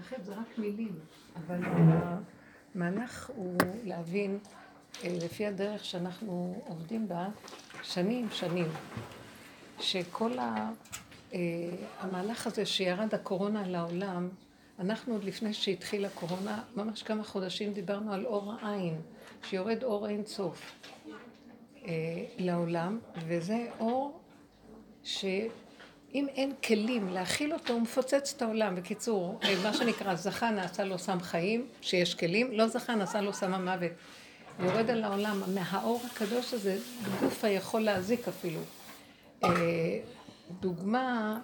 להרחיב, זה רק מילים, אבל המהלך הוא להבין, אה, לפי הדרך שאנחנו עובדים בה, שנים, שנים, שכל ה... אה, המהלך הזה שירד הקורונה לעולם, אנחנו עוד לפני שהתחילה הקורונה, ממש כמה חודשים דיברנו על אור העין, שיורד אור אין סוף אה, לעולם, וזה אור שאם אין כלים להכיל אותו, הוא מפוצץ את העולם. בקיצור, אה, מה שנקרא זכה נעשה לו סם חיים, שיש כלים, לא זכה נעשה לו סם המוות. יורד על העולם, מהאור הקדוש הזה, גוף היכול להזיק אפילו. דוגמה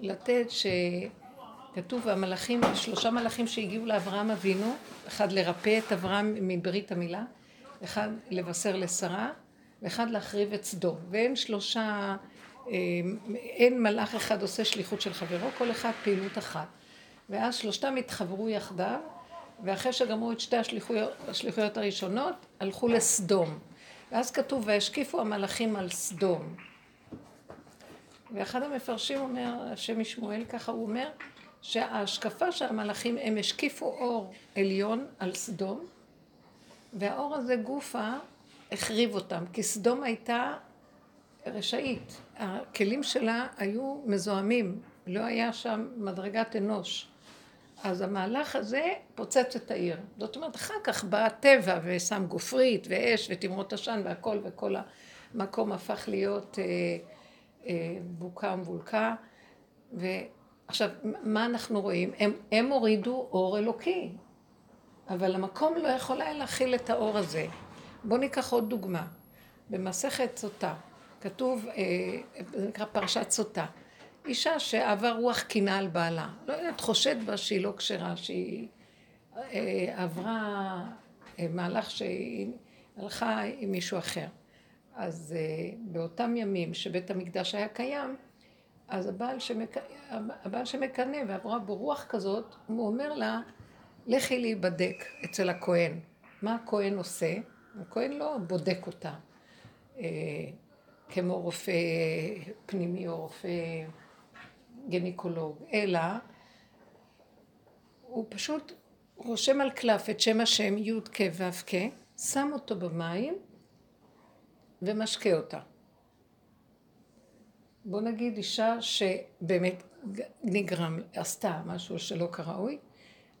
לתת שכתוב המלאכים, שלושה מלאכים שהגיעו לאברהם אבינו, אחד לרפא את אברהם מברית המילה, אחד לבשר לשרה, ואחד להחריב את סדום. ואין שלושה, אה, אין מלאך אחד עושה שליחות של חברו, כל אחד פעילות אחת. ואז שלושתם התחברו יחדיו, ואחרי שגמרו את שתי השליחויות, השליחויות הראשונות, הלכו לסדום. ואז כתוב, והשקיפו המלאכים על סדום. ואחד המפרשים אומר, השם משמואל ככה, הוא אומר שההשקפה של המלאכים, הם השקיפו אור עליון על סדום, והאור הזה גופה החריב אותם, כי סדום הייתה רשאית. הכלים שלה היו מזוהמים, לא היה שם מדרגת אנוש. אז המהלך הזה פוצץ את העיר. זאת אומרת, אחר כך בא הטבע ושם גופרית ואש ותמרות עשן והכל, וכל המקום הפך להיות... אה, אה, בוקה ומבולקה. ועכשיו, מה אנחנו רואים? הם, הם הורידו אור אלוקי, אבל המקום לא יכול היה להכיל את האור הזה. בואו ניקח עוד דוגמה. במסכת סוטה, כתוב, אה, זה נקרא פרשת סוטה. אישה שעבר רוח קינה על בעלה. לא יודעת, חושד בה שהיא לא כשרה, שהיא אה, עברה מהלך שהיא הלכה עם מישהו אחר. אז באותם ימים שבית המקדש היה קיים, אז הבעל, שמק... הבעל שמקנא ועברה ברוח כזאת, הוא אומר לה, לכי להיבדק אצל הכהן. מה הכהן עושה? הכהן לא בודק אותה, כמו רופא פנימי או רופא גניקולוג, אלא הוא פשוט רושם על קלף את שם השם י' כ' ו' כ', שם אותו במים ומשקה אותה. בוא נגיד אישה שבאמת נגרם, עשתה משהו שלא כראוי,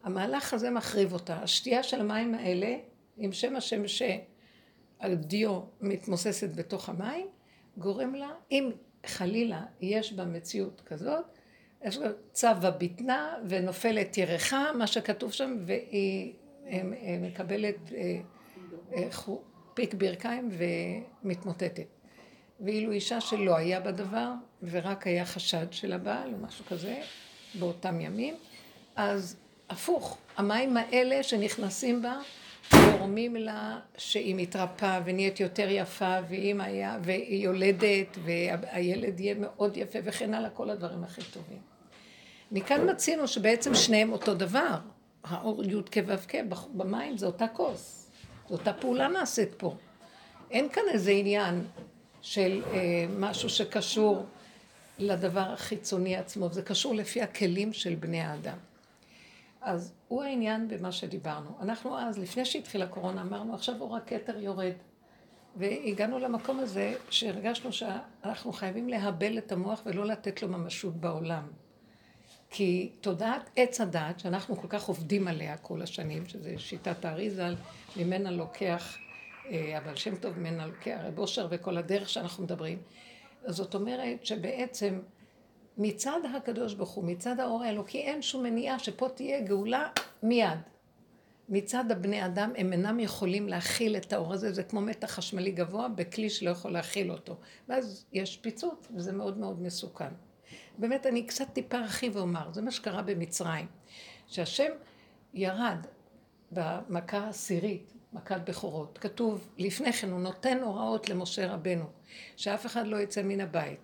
המהלך הזה מחריב אותה. השתייה של המים האלה, עם שם השם שהדיו מתמוססת בתוך המים, גורם לה, אם חלילה יש בה מציאות כזאת, יש לה צו הבטנה ונופלת ירחה, מה שכתוב שם, והיא מקבלת אה, אה, פיק ברכיים ומתמוטטת. ואילו אישה שלא היה בדבר, ורק היה חשד של הבעל או משהו כזה, באותם ימים, אז הפוך, המים האלה שנכנסים בה, גורמים לה שהיא מתרפאה ונהיית יותר יפה, ואם היה, והיא יולדת, והילד יהיה מאוד יפה, וכן הלאה, כל הדברים הכי טובים. מכאן מצינו שבעצם שניהם אותו דבר. האור י' כו' כ' במים זה אותה כוס. זו אותה פעולה נעשית פה. אין כאן איזה עניין של אה, משהו שקשור לדבר החיצוני עצמו, זה קשור לפי הכלים של בני האדם. אז הוא העניין במה שדיברנו. אנחנו אז, לפני שהתחילה הקורונה, אמרנו, עכשיו אור הכתר יורד. והגענו למקום הזה שהרגשנו שאנחנו חייבים להבל את המוח ולא לתת לו ממשות בעולם. כי תודעת עץ הדעת, שאנחנו כל כך עובדים עליה כל השנים, שזה שיטת האריזה, ממנה לוקח, אה, אבל שם טוב ממנה לוקח, רב אושר וכל הדרך שאנחנו מדברים. זאת אומרת שבעצם מצד הקדוש ברוך הוא, מצד האור האלוקי, אין שום מניעה שפה תהיה גאולה מיד. מצד הבני אדם הם אינם יכולים להכיל את האור הזה, זה כמו מתח חשמלי גבוה בכלי שלא יכול להכיל אותו. ואז יש פיצוץ, וזה מאוד מאוד מסוכן. באמת, אני קצת טיפה ארחיב ואומר, זה מה שקרה במצרים. שהשם ירד במכה העשירית, מכת בכורות, כתוב לפני כן, הוא נותן הוראות למשה רבנו, שאף אחד לא יצא מן הבית,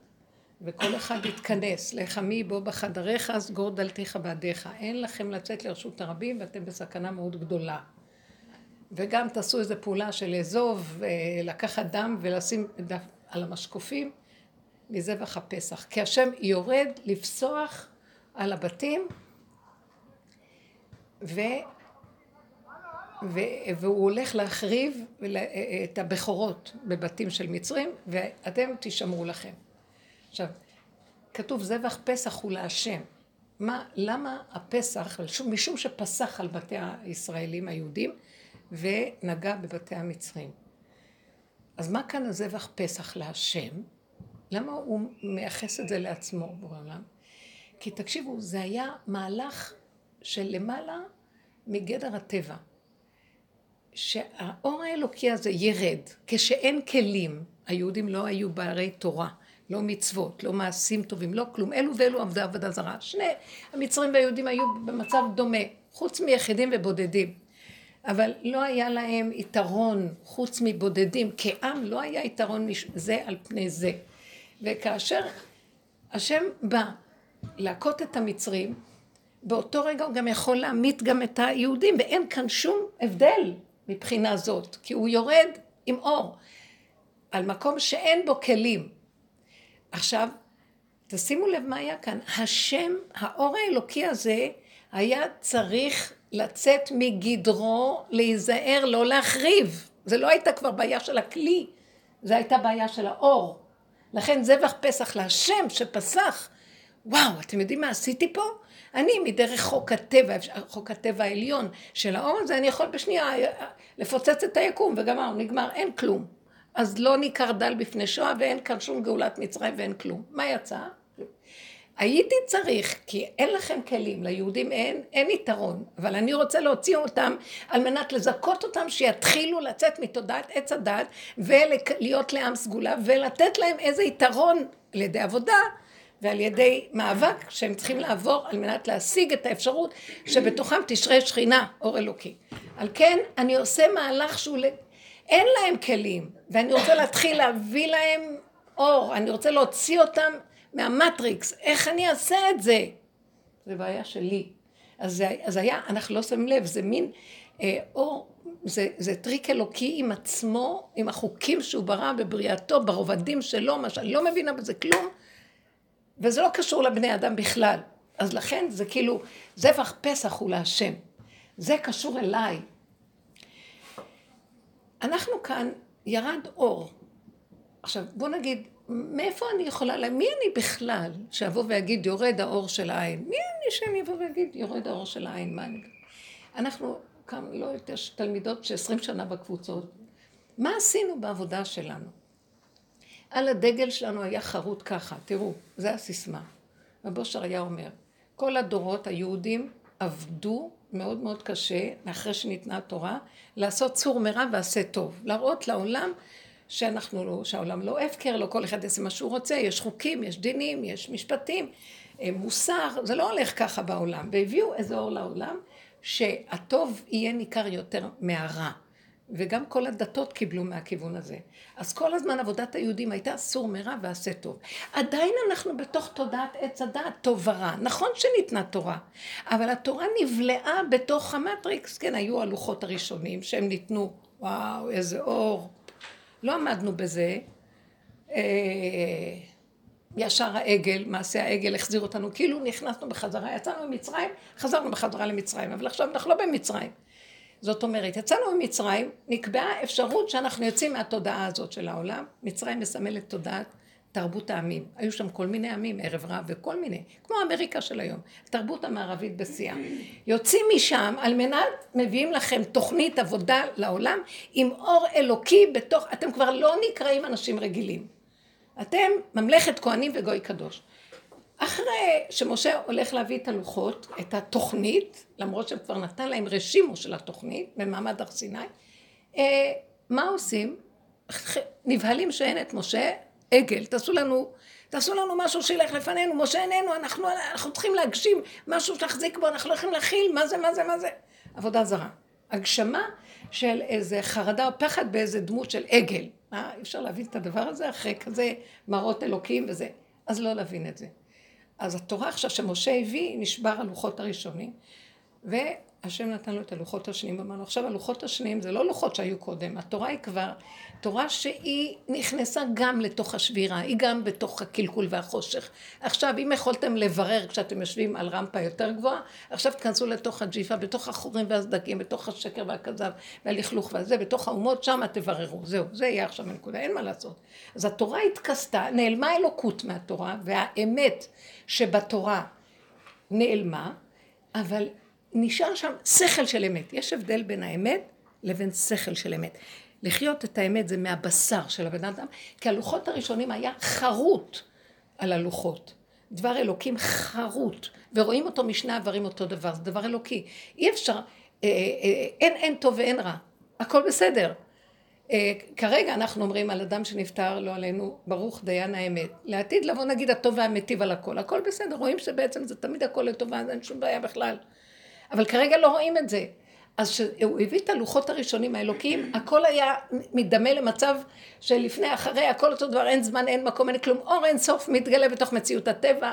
וכל אחד יתכנס, לחמי בו בחדריך, סגור דלתיך בעדיך, אין לכם לצאת לרשות הרבים ואתם בסכנה מאוד גדולה. וגם תעשו איזו פעולה של לאזוב, אה, לקחת דם ולשים על המשקופים, מזבח הפסח. כי השם יורד לפסוח על הבתים ו... ו... והוא הולך להחריב את הבכורות בבתים של מצרים, ואתם תשמרו לכם. עכשיו, כתוב זבח פסח הוא להשם. מה, למה הפסח, משום שפסח על בתי הישראלים היהודים ונגע בבתי המצרים. אז מה כאן הזבח פסח להשם? למה הוא מייחס את זה לעצמו בעולם? כי תקשיבו, זה היה מהלך של למעלה מגדר הטבע. שהאור האלוקי הזה ירד כשאין כלים, היהודים לא היו בערי תורה, לא מצוות, לא מעשים טובים, לא כלום, אלו ואלו עבדי עבודה זרה. שני המצרים והיהודים היו במצב דומה, חוץ מיחידים ובודדים. אבל לא היה להם יתרון חוץ מבודדים, כעם לא היה יתרון זה על פני זה. וכאשר השם בא להכות את המצרים, באותו רגע הוא גם יכול להמית גם את היהודים, ואין כאן שום הבדל מבחינה זאת, כי הוא יורד עם אור על מקום שאין בו כלים. עכשיו, תשימו לב מה היה כאן, השם, האור האלוקי הזה, היה צריך לצאת מגדרו, להיזהר, לא להחריב. זה לא הייתה כבר בעיה של הכלי, זה הייתה בעיה של האור. לכן זבח פסח להשם שפסח, וואו, אתם יודעים מה עשיתי פה? אני מדרך חוק הטבע, חוק הטבע העליון של האור הזה, אני יכול בשנייה לפוצץ את היקום וגמר, נגמר, אין כלום. אז לא ניכר דל בפני שואה ואין כאן שום גאולת מצרים ואין כלום. מה יצא? הייתי צריך, כי אין לכם כלים, ליהודים אין, אין יתרון, אבל אני רוצה להוציא אותם על מנת לזכות אותם שיתחילו לצאת מתודעת עץ הדת ולהיות לעם סגולה ולתת להם איזה יתרון על ידי עבודה ועל ידי מאבק שהם צריכים לעבור על מנת להשיג את האפשרות שבתוכם תשרה שכינה, אור אלוקי. על כן אני עושה מהלך שהוא, אין להם כלים ואני רוצה להתחיל להביא להם אור, אני רוצה להוציא אותם מהמטריקס, איך אני אעשה את זה? זה בעיה שלי. אז, זה, אז היה, אנחנו לא שמים לב, זה מין אה, אור, זה, זה טריק אלוקי עם עצמו, עם החוקים שהוא ברא בבריאתו, ברובדים שלו, מה שאני לא מבינה בזה כלום, וזה לא קשור לבני אדם בכלל. אז לכן זה כאילו, זבח פסח הוא להשם. זה קשור אליי. אנחנו כאן, ירד אור. עכשיו, בוא נגיד, מאיפה אני יכולה, מי אני בכלל שאבוא ואגיד יורד האור של העין? מי אני שאני אבוא ואגיד יורד האור של העין? מה אני... אנחנו כמה, לא יותר תלמידות שעשרים שנה בקבוצות. מה עשינו בעבודה שלנו? על הדגל שלנו היה חרוט ככה, תראו, זה הסיסמה. רבו היה אומר, כל הדורות היהודים עבדו מאוד מאוד קשה, אחרי שניתנה התורה, לעשות צור מרע ועשה טוב. להראות לעולם שאנחנו לא, שהעולם לא הפקר, לא כל אחד יעשה מה שהוא רוצה, יש חוקים, יש דינים, יש משפטים, אה, מוסר, זה לא הולך ככה בעולם. והביאו איזה אור לעולם, שהטוב יהיה ניכר יותר מהרע. וגם כל הדתות קיבלו מהכיוון הזה. אז כל הזמן עבודת היהודים הייתה סור מרע ועשה טוב. עדיין אנחנו בתוך תודעת עץ הדעת, טוב ורע. נכון שניתנה תורה, אבל התורה נבלעה בתוך המטריקס. כן, היו הלוחות הראשונים שהם ניתנו, וואו, איזה אור. לא עמדנו בזה. אה, ישר העגל, מעשה העגל החזיר אותנו, כאילו נכנסנו בחזרה, יצאנו ממצרים, חזרנו בחזרה למצרים, אבל עכשיו אנחנו לא במצרים. זאת אומרת, יצאנו ממצרים, נקבעה אפשרות שאנחנו יוצאים מהתודעה הזאת של העולם, מצרים מסמלת תודעת תרבות העמים. היו שם כל מיני עמים, ערב רב וכל מיני, כמו אמריקה של היום, תרבות המערבית בשיאה. יוצאים משם על מנת, מביאים לכם תוכנית עבודה לעולם עם אור אלוקי בתוך, אתם כבר לא נקראים אנשים רגילים. אתם ממלכת כהנים וגוי קדוש. אחרי שמשה הולך להביא את הלוחות, את התוכנית, למרות שהם כבר נתן להם רשימו של התוכנית במעמד הר סיני, אה, מה עושים? נבהלים שאין את משה, עגל, תעשו לנו, תעשו לנו משהו שילך לפנינו, משה איננו, אנחנו, אנחנו צריכים להגשים משהו שתחזיק בו, אנחנו לא יכולים להכיל, מה זה, מה זה, מה זה? עבודה זרה. הגשמה של איזה חרדה או פחד באיזה דמות של עגל. מה, אי אפשר להבין את הדבר הזה אחרי כזה מראות אלוקים וזה. אז לא להבין את זה. אז התורה עכשיו שמשה הביא, נשבר הלוחות הראשונים, השם נתן לו את הלוחות השניים, אמרנו, עכשיו הלוחות השניים זה לא לוחות שהיו קודם, התורה היא כבר תורה שהיא נכנסה גם לתוך השבירה, היא גם בתוך הקלקול והחושך. עכשיו, אם יכולתם לברר כשאתם יושבים על רמפה יותר גבוהה, עכשיו תכנסו לתוך הג'יפה, בתוך החורים והסדקים, בתוך השקר והכזב והלכלוך והזה, בתוך האומות, שם תבררו. זהו, זה יהיה עכשיו הנקודה, אין מה לעשות. אז התורה התכסתה, נעלמה אלוקות מהתורה, והאמת שבתורה נעלמה, אבל נשאר שם שכל של אמת. יש הבדל בין האמת לבין שכל של אמת. לחיות את האמת זה מהבשר של הבן אדם, כי הלוחות הראשונים היה חרוט על הלוחות. דבר אלוקים חרוט, ורואים אותו משני עברים אותו דבר, זה דבר אלוקי. אי אפשר, אה, אה, אין, אין טוב ואין רע, הכל בסדר. אה, כרגע אנחנו אומרים על אדם שנפטר, לא עלינו, ברוך דיין האמת. לעתיד לבוא נגיד הטוב והמיטיב על הכל, הכל בסדר, רואים שבעצם זה תמיד הכל לטובה, אין שום בעיה בכלל. אבל כרגע לא רואים את זה. אז כשהוא הביא את הלוחות הראשונים האלוקיים, הכל היה מדמה למצב שלפני, אחרי, הכל אותו דבר, אין זמן, אין מקום, אין כלום. אור אין סוף מתגלה בתוך מציאות הטבע,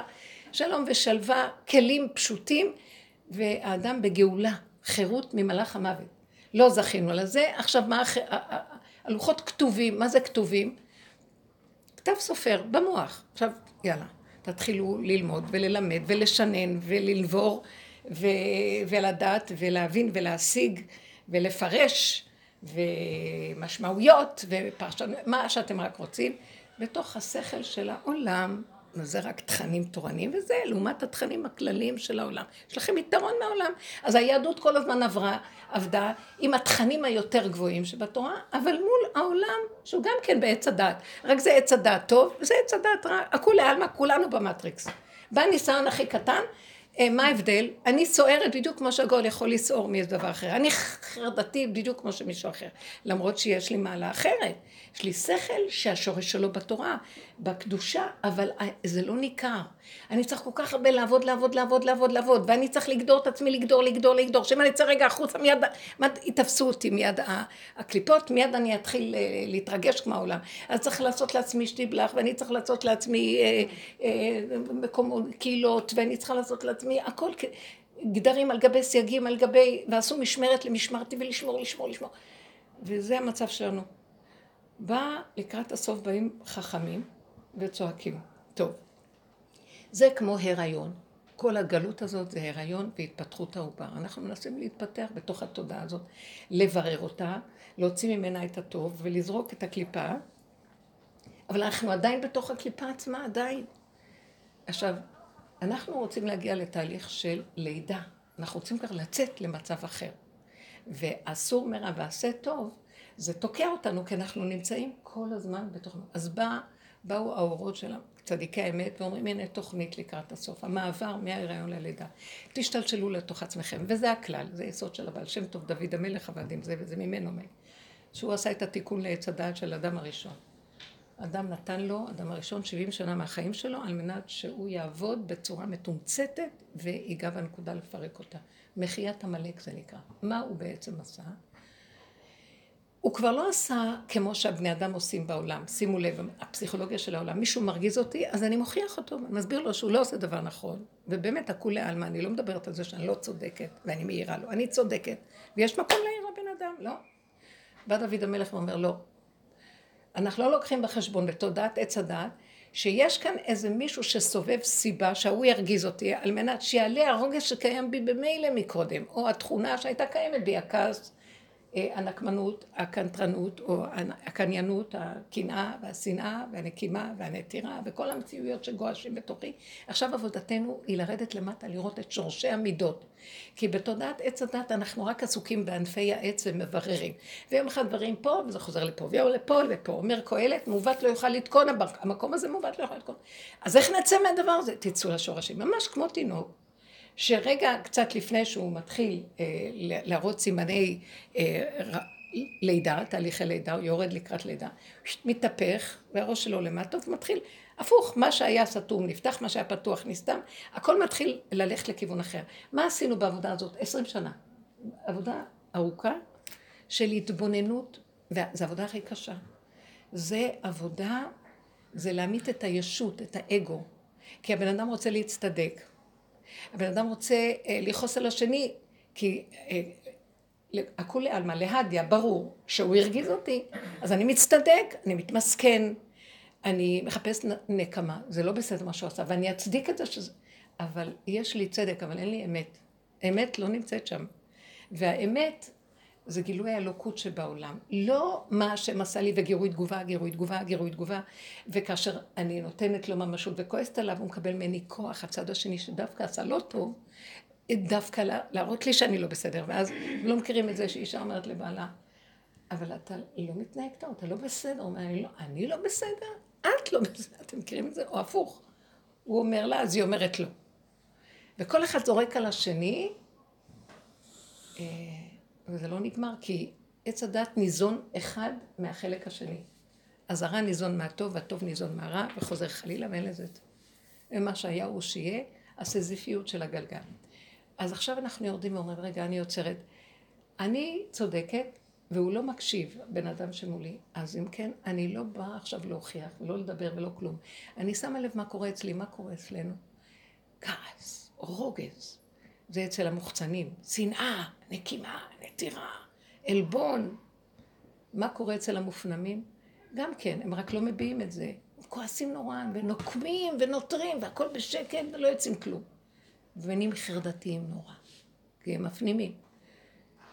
שלום ושלווה, כלים פשוטים, והאדם בגאולה, חירות ממלאך המוות. לא זכינו לזה. עכשיו, מה. הלוחות כתובים, מה זה כתובים? כתב סופר, במוח. עכשיו, יאללה, תתחילו ללמוד וללמד ולשנן ולנבור. ו- ולדעת ולהבין ולהשיג ולפרש ומשמעויות ופרשנות, מה שאתם רק רוצים, בתוך השכל של העולם, זה רק תכנים תורניים וזה לעומת התכנים הכלליים של העולם. יש לכם יתרון מהעולם. אז היהדות כל הזמן עברה, עבדה עם התכנים היותר גבוהים שבתורה, אבל מול העולם שהוא גם כן בעץ הדעת. רק זה עץ הדעת טוב, וזה עץ הדעת רע, הכולי עלמא, כולנו במטריקס. בא ניסיון הכי קטן, מה ההבדל? אני סוערת בדיוק כמו שהגול יכול לסעור מאיזה דבר אחר. אני חרדתי בדיוק כמו שמישהו אחר. למרות שיש לי מעלה אחרת. יש לי שכל שהשורש שלו בתורה, בקדושה, אבל זה לא ניכר. אני צריך כל כך הרבה לעבוד, לעבוד, לעבוד, לעבוד, לעבוד, ואני צריך לגדור את עצמי, לגדור, לגדור, לגדור. שאם אני אצא רגע החוצה, מיד, מיד יתפסו אותי, מיד הקליפות, מיד אני אתחיל אה, להתרגש כמו העולם. אז צריך לעשות לעצמי שטיבלח, ואני צריך לעשות לעצמי אה, אה, מקומות, קהילות, ואני צריכה לעשות לעצמי הכל. גדרים על גבי סייגים, על גבי, ועשו משמרת למשמרתי ולשמור, לשמור, לשמור. וזה המצב שלנו. בא לקראת הסוף באים חכמים וצועקים. טוב, זה כמו הריון. כל הגלות הזאת זה הריון והתפתחות העובר. אנחנו מנסים להתפתח בתוך התודעה הזאת, לברר אותה, להוציא ממנה את הטוב ולזרוק את הקליפה, אבל אנחנו עדיין בתוך הקליפה עצמה, עדיין. עכשיו, אנחנו רוצים להגיע לתהליך של לידה. אנחנו רוצים כבר לצאת למצב אחר. ואסור מרע ועשה טוב, זה תוקע אותנו, כי אנחנו נמצאים כל הזמן בתוך... אז בא, באו האורות של צדיקי האמת ואומרים, הנה תוכנית לקראת הסוף, המעבר מההיריון ללידה. תשתלשלו לתוך עצמכם, וזה הכלל, זה יסוד של הבעל שם טוב, דוד המלך עבד עם זה, וזה ממנו מי. שהוא עשה את התיקון לעץ הדעת של אדם הראשון. אדם נתן לו, אדם הראשון, 70 שנה מהחיים שלו, על מנת שהוא יעבוד בצורה מתומצתת ויגע בנקודה לפרק אותה. מחיית עמלק זה נקרא. מה הוא בעצם עשה? הוא כבר לא עשה כמו שהבני אדם עושים בעולם. שימו לב, הפסיכולוגיה של העולם. מישהו מרגיז אותי, אז אני מוכיח אותו, מסביר לו שהוא לא עושה דבר נכון. ובאמת, הכולי עלמא, אני לא מדברת על זה שאני לא צודקת, ואני מעירה לו. אני צודקת, ויש מקום להעיר לבן אדם, לא. בא דוד המלך ואומר, לא. אנחנו לא לוקחים בחשבון בתודעת עץ הדעת, שיש כאן איזה מישהו שסובב סיבה שההוא ירגיז אותי, על מנת שיעלה הרוגש שקיים בי במילא מקודם, או התכונה שהייתה קיימת בי, הכעס. הנקמנות, הקנטרנות, או הקניינות, הקנאה והשנאה והנקימה והנטירה וכל המציאויות שגועשים בתוכי. עכשיו עבודתנו היא לרדת למטה, לראות את שורשי המידות. כי בתודעת עץ הדת אנחנו רק עסוקים בענפי העץ ומבררים. ויום אחד דברים פה, וזה חוזר לפה, ויום לפה, לפה. אומר קהלת, מעוות לא יוכל לתקון, המקום הזה מעוות לא יוכל לתקון. אז איך נצא מהדבר הזה? תצאו לשורשים. ממש כמו תינוק. שרגע קצת לפני שהוא מתחיל אה, להראות סימני אה, לידה, תהליכי לידה, הוא יורד לקראת לידה, מתהפך והראש שלו למטה ומתחיל הפוך, מה שהיה סתום נפתח, מה שהיה פתוח נסתם, הכל מתחיל ללכת לכיוון אחר. מה עשינו בעבודה הזאת? עשרים שנה. עבודה ארוכה של התבוננות, וזו העבודה הכי קשה. זה עבודה, זה להמית את הישות, את האגו. כי הבן אדם רוצה להצטדק. הבן אדם רוצה אה, לכעוס על השני, כי אה, הכולי עלמא, להדיא, ברור שהוא הרגיז אותי, אז אני מצטדק, אני מתמסכן, אני מחפש נקמה, זה לא בסדר מה שהוא עשה, ואני אצדיק את זה שזה... אבל יש לי צדק, אבל אין לי אמת. אמת לא נמצאת שם. והאמת זה גילוי האלוקות שבעולם. לא מה השם עשה לי וגירוי תגובה, גירוי תגובה, גירוי תגובה, וכאשר אני נותנת לו ממשות וכועסת עליו, הוא מקבל ממני כוח, הצד השני שדווקא עשה לא טוב, דווקא להראות לי שאני לא בסדר, ואז לא מכירים את זה שאישה אומרת לבעלה, אבל אתה לא מתנהג טוב, אתה לא בסדר, אומר, אני לא, אני לא בסדר, את לא בסדר, אתם מכירים את זה? או הפוך. הוא אומר לה, אז היא אומרת לו. וכל אחד זורק על השני, אה, וזה לא נגמר, כי עץ הדת ניזון אחד מהחלק השני. אז הרע ניזון מהטוב, והטוב ניזון מהרע, וחוזר חלילה, ואין לזה. ומה שהיה הוא שיהיה, הסזיפיות של הגלגל. אז עכשיו אנחנו יורדים ואומרים, רגע, אני עוצרת. אני צודקת, והוא לא מקשיב, בן אדם שמולי. אז אם כן, אני לא באה עכשיו להוכיח, ולא לדבר ולא כלום. אני שמה לב מה קורה אצלי, מה קורה אצלנו. כעס, רוגז, זה אצל המוחצנים. שנאה, נקימה, נטירה, עלבון. מה קורה אצל המופנמים? גם כן, הם רק לא מביעים את זה. הם כועסים נורא, ונוקמים ונותרים, והכל בשקט, ולא יוצאים כלום. ונהיים חרדתיים נורא, כי הם מפנימים.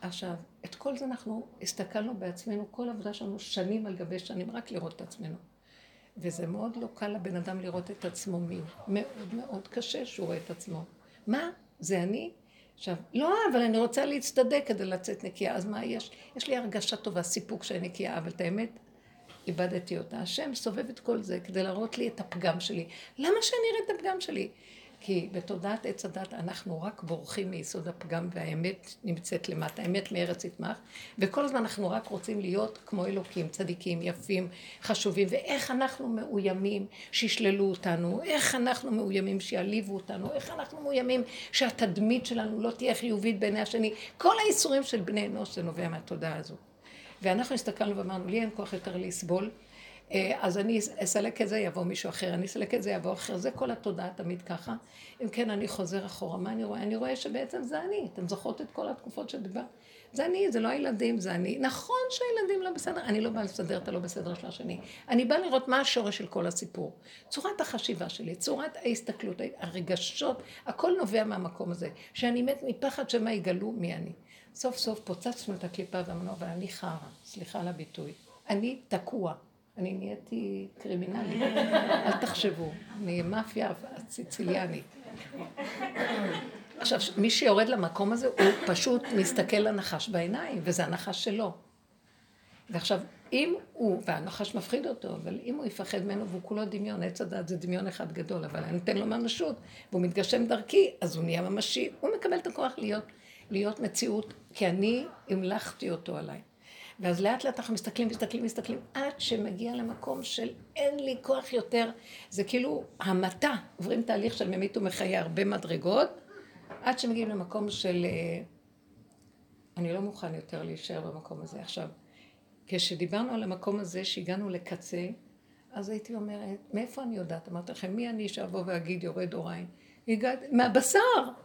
עכשיו, את כל זה אנחנו הסתכלנו בעצמנו, כל עבודה שלנו שנים על גבי שנים, רק לראות את עצמנו. וזה מאוד לא קל לבן אדם לראות את עצמו מי הוא. מאוד מאוד קשה שהוא רואה את עצמו. מה? זה אני? עכשיו, לא, אבל אני רוצה להצטדק כדי לצאת נקייה, אז מה יש? יש לי הרגשה טובה, סיפוק שאני נקייה, אבל את האמת, איבדתי אותה. השם סובב את כל זה כדי להראות לי את הפגם שלי. למה שאני אראה את הפגם שלי? כי בתודעת עץ הדת אנחנו רק בורחים מיסוד הפגם והאמת נמצאת למטה, האמת מארץ יתמך, וכל הזמן אנחנו רק רוצים להיות כמו אלוקים, צדיקים, יפים, חשובים, ואיך אנחנו מאוימים שישללו אותנו, איך אנחנו מאוימים שיעליבו אותנו, איך אנחנו מאוימים שהתדמית שלנו לא תהיה חיובית בעיני השני, כל האיסורים של בני אנוש זה נובע מהתודעה הזו. ואנחנו הסתכלנו ואמרנו, לי אין כוח יותר לסבול, אז אני אסלק את זה, יבוא מישהו אחר, אני אסלק את זה, יבוא אחר, זה כל התודעה תמיד ככה. אם כן, אני חוזר אחורה, מה אני רואה? אני רואה שבעצם זה אני, אתם זוכרות את כל התקופות שדיבר? זה אני, זה לא הילדים, זה אני. נכון שהילדים לא בסדר, אני לא באה לסדר את הלא בסדר של השני. אני באה לראות מה השורש של כל הסיפור. צורת החשיבה שלי, צורת ההסתכלות, הרגשות, הכל נובע מהמקום הזה. שאני מת מפחד שמא יגלו מי אני. סוף סוף פוצצנו את הקליפה ואמרנו, אבל אני חרא, סליחה על הביטוי. אני תקוע. אני נהייתי קרימינלית, אל תחשבו, אני מאפיה סיציליאנית. עכשיו, מי שיורד למקום הזה, הוא פשוט מסתכל לנחש בעיניים, וזה הנחש שלו. ועכשיו, אם הוא, והנחש מפחיד אותו, אבל אם הוא יפחד ממנו והוא כולו דמיון, עץ הדת זה דמיון אחד גדול, אבל אני נותן לו ממשות, והוא מתגשם דרכי, אז הוא נהיה ממשי, הוא מקבל את הכוח להיות, להיות מציאות, כי אני המלכתי אותו עליי. ואז לאט לאט אנחנו מסתכלים, מסתכלים, מסתכלים, עד שמגיע למקום של אין לי כוח יותר. זה כאילו המתה, עוברים תהליך של ממית ומחיה הרבה מדרגות, עד שמגיעים למקום של אה, אני לא מוכן יותר להישאר במקום הזה. עכשיו, כשדיברנו על המקום הזה, שהגענו לקצה, אז הייתי אומרת, מאיפה אני יודעת? אמרתי לכם, מי אני שאבוא ואגיד יורד אוריין? הגעתי, מהבשר,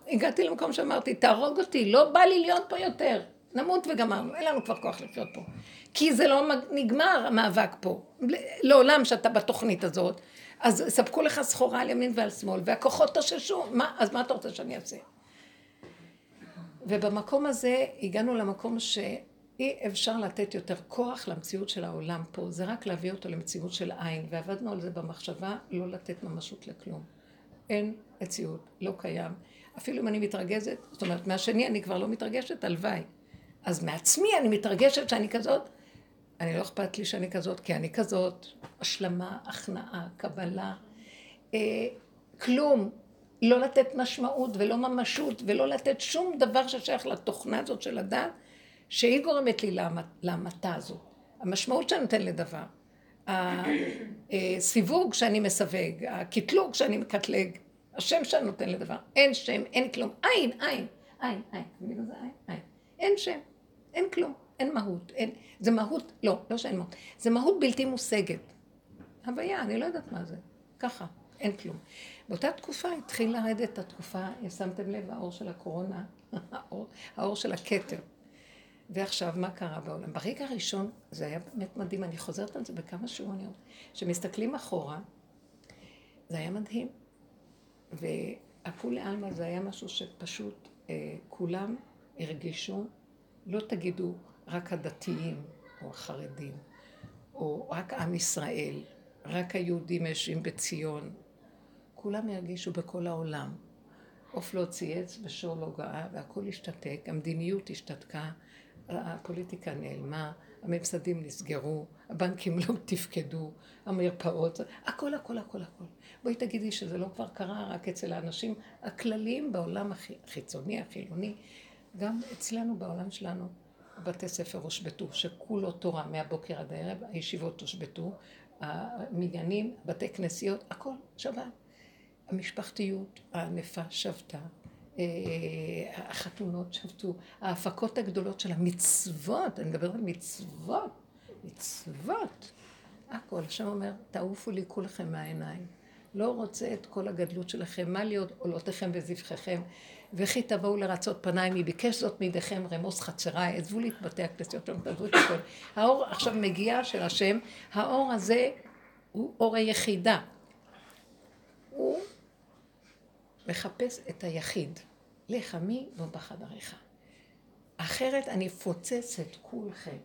הגעתי למקום שאמרתי, תהרוג אותי, לא בא לי להיות פה יותר. נמות וגמרנו, אין לנו כבר כוח לחיות פה. כי זה לא נגמר המאבק פה. לעולם שאתה בתוכנית הזאת, אז ספקו לך סחורה על ימין ועל שמאל, והכוחות תוששו, מה, אז מה אתה רוצה שאני אעשה? ובמקום הזה הגענו למקום שאי אפשר לתת יותר כוח למציאות של העולם פה, זה רק להביא אותו למציאות של עין, ועבדנו על זה במחשבה, לא לתת ממשות לכלום. אין מציאות, לא קיים. אפילו אם אני מתרגזת, זאת אומרת, מהשני אני כבר לא מתרגשת, הלוואי. אז מעצמי אני מתרגשת שאני כזאת, אני לא אכפת לי שאני כזאת, כי אני כזאת, השלמה, הכנעה, קבלה, אה, כלום, לא לתת משמעות ולא ממשות ולא לתת שום דבר ששייך לתוכנה הזאת של הדת, שהיא גורמת לי להמתה הזאת. המשמעות שאני נותן לדבר, הסיווג שאני מסווג, הקטלוג שאני מקטלג, השם שאני נותן לדבר, אין שם, אין כלום, אין, אין, אין, אין, אין, אין שם. אין כלום, אין מהות, אין, זה מהות, לא, לא שאין מהות, זה מהות בלתי מושגת. הוויה, אני לא יודעת מה זה, ככה, אין כלום. באותה תקופה התחיל לרדת התקופה, שמתם לב, האור של הקורונה, האור, האור של הכתר. ועכשיו, מה קרה בעולם? ברגע הראשון, זה היה באמת מדהים, אני חוזרת על זה בכמה שיעורים, כשמסתכלים אחורה, זה היה מדהים. והכולי עלמא זה היה משהו שפשוט אה, כולם הרגישו, לא תגידו רק הדתיים או החרדים, או רק עם ישראל, רק היהודים יושבים בציון. כולם הרגישו בכל העולם. עוף לא צייץ ושור לא גאה והכל השתתק, המדיניות השתתקה, הפוליטיקה נעלמה, הממסדים נסגרו, הבנקים לא תפקדו, המרפאות, הכל הכל הכל הכל. בואי תגידי שזה לא כבר קרה רק אצל האנשים הכלליים בעולם החיצוני, החילוני, גם אצלנו בעולם שלנו. בתי ספר הושבתו, שכולו תורה מהבוקר עד הערב, הישיבות הושבתו, המניינים, בתי כנסיות, הכל שבת. המשפחתיות הענפה שבתה, אה, החתונות שבתו, ההפקות הגדולות של המצוות, אני מדברת על מצוות, מצוות, הכל. השם אומר, תעופו לי כולכם מהעיניים. לא רוצה את כל הגדלות שלכם, מה להיות עולותיכם וזבחיכם, וכי תבואו לרצות פניי, מי ביקש זאת מידיכם רמוס חצריי, עזבו לי את בתי הכנסיות שם, תעזבו את הכל. האור עכשיו מגיע של השם, האור הזה הוא אור היחידה. הוא מחפש את היחיד. לך מי ובחדריך. אחרת אני אפוצץ את כולכם.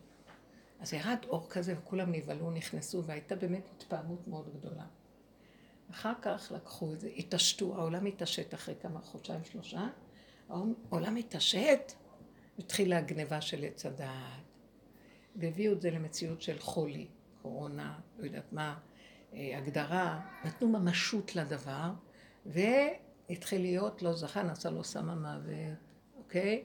אז ירד אור כזה וכולם נבהלו, נכנסו, והייתה באמת התפעמות מאוד גדולה. אחר כך לקחו את זה, התעשתו, העולם התעשת אחרי כמה חודשיים, שלושה, העולם התעשת, התחילה הגניבה של עץ הדעת, והביאו את זה למציאות של חולי, קורונה, לא יודעת מה, אה, הגדרה, נתנו ממשות לדבר, והתחיל להיות, לא זכה, נעשה לו סם המוות, אוקיי?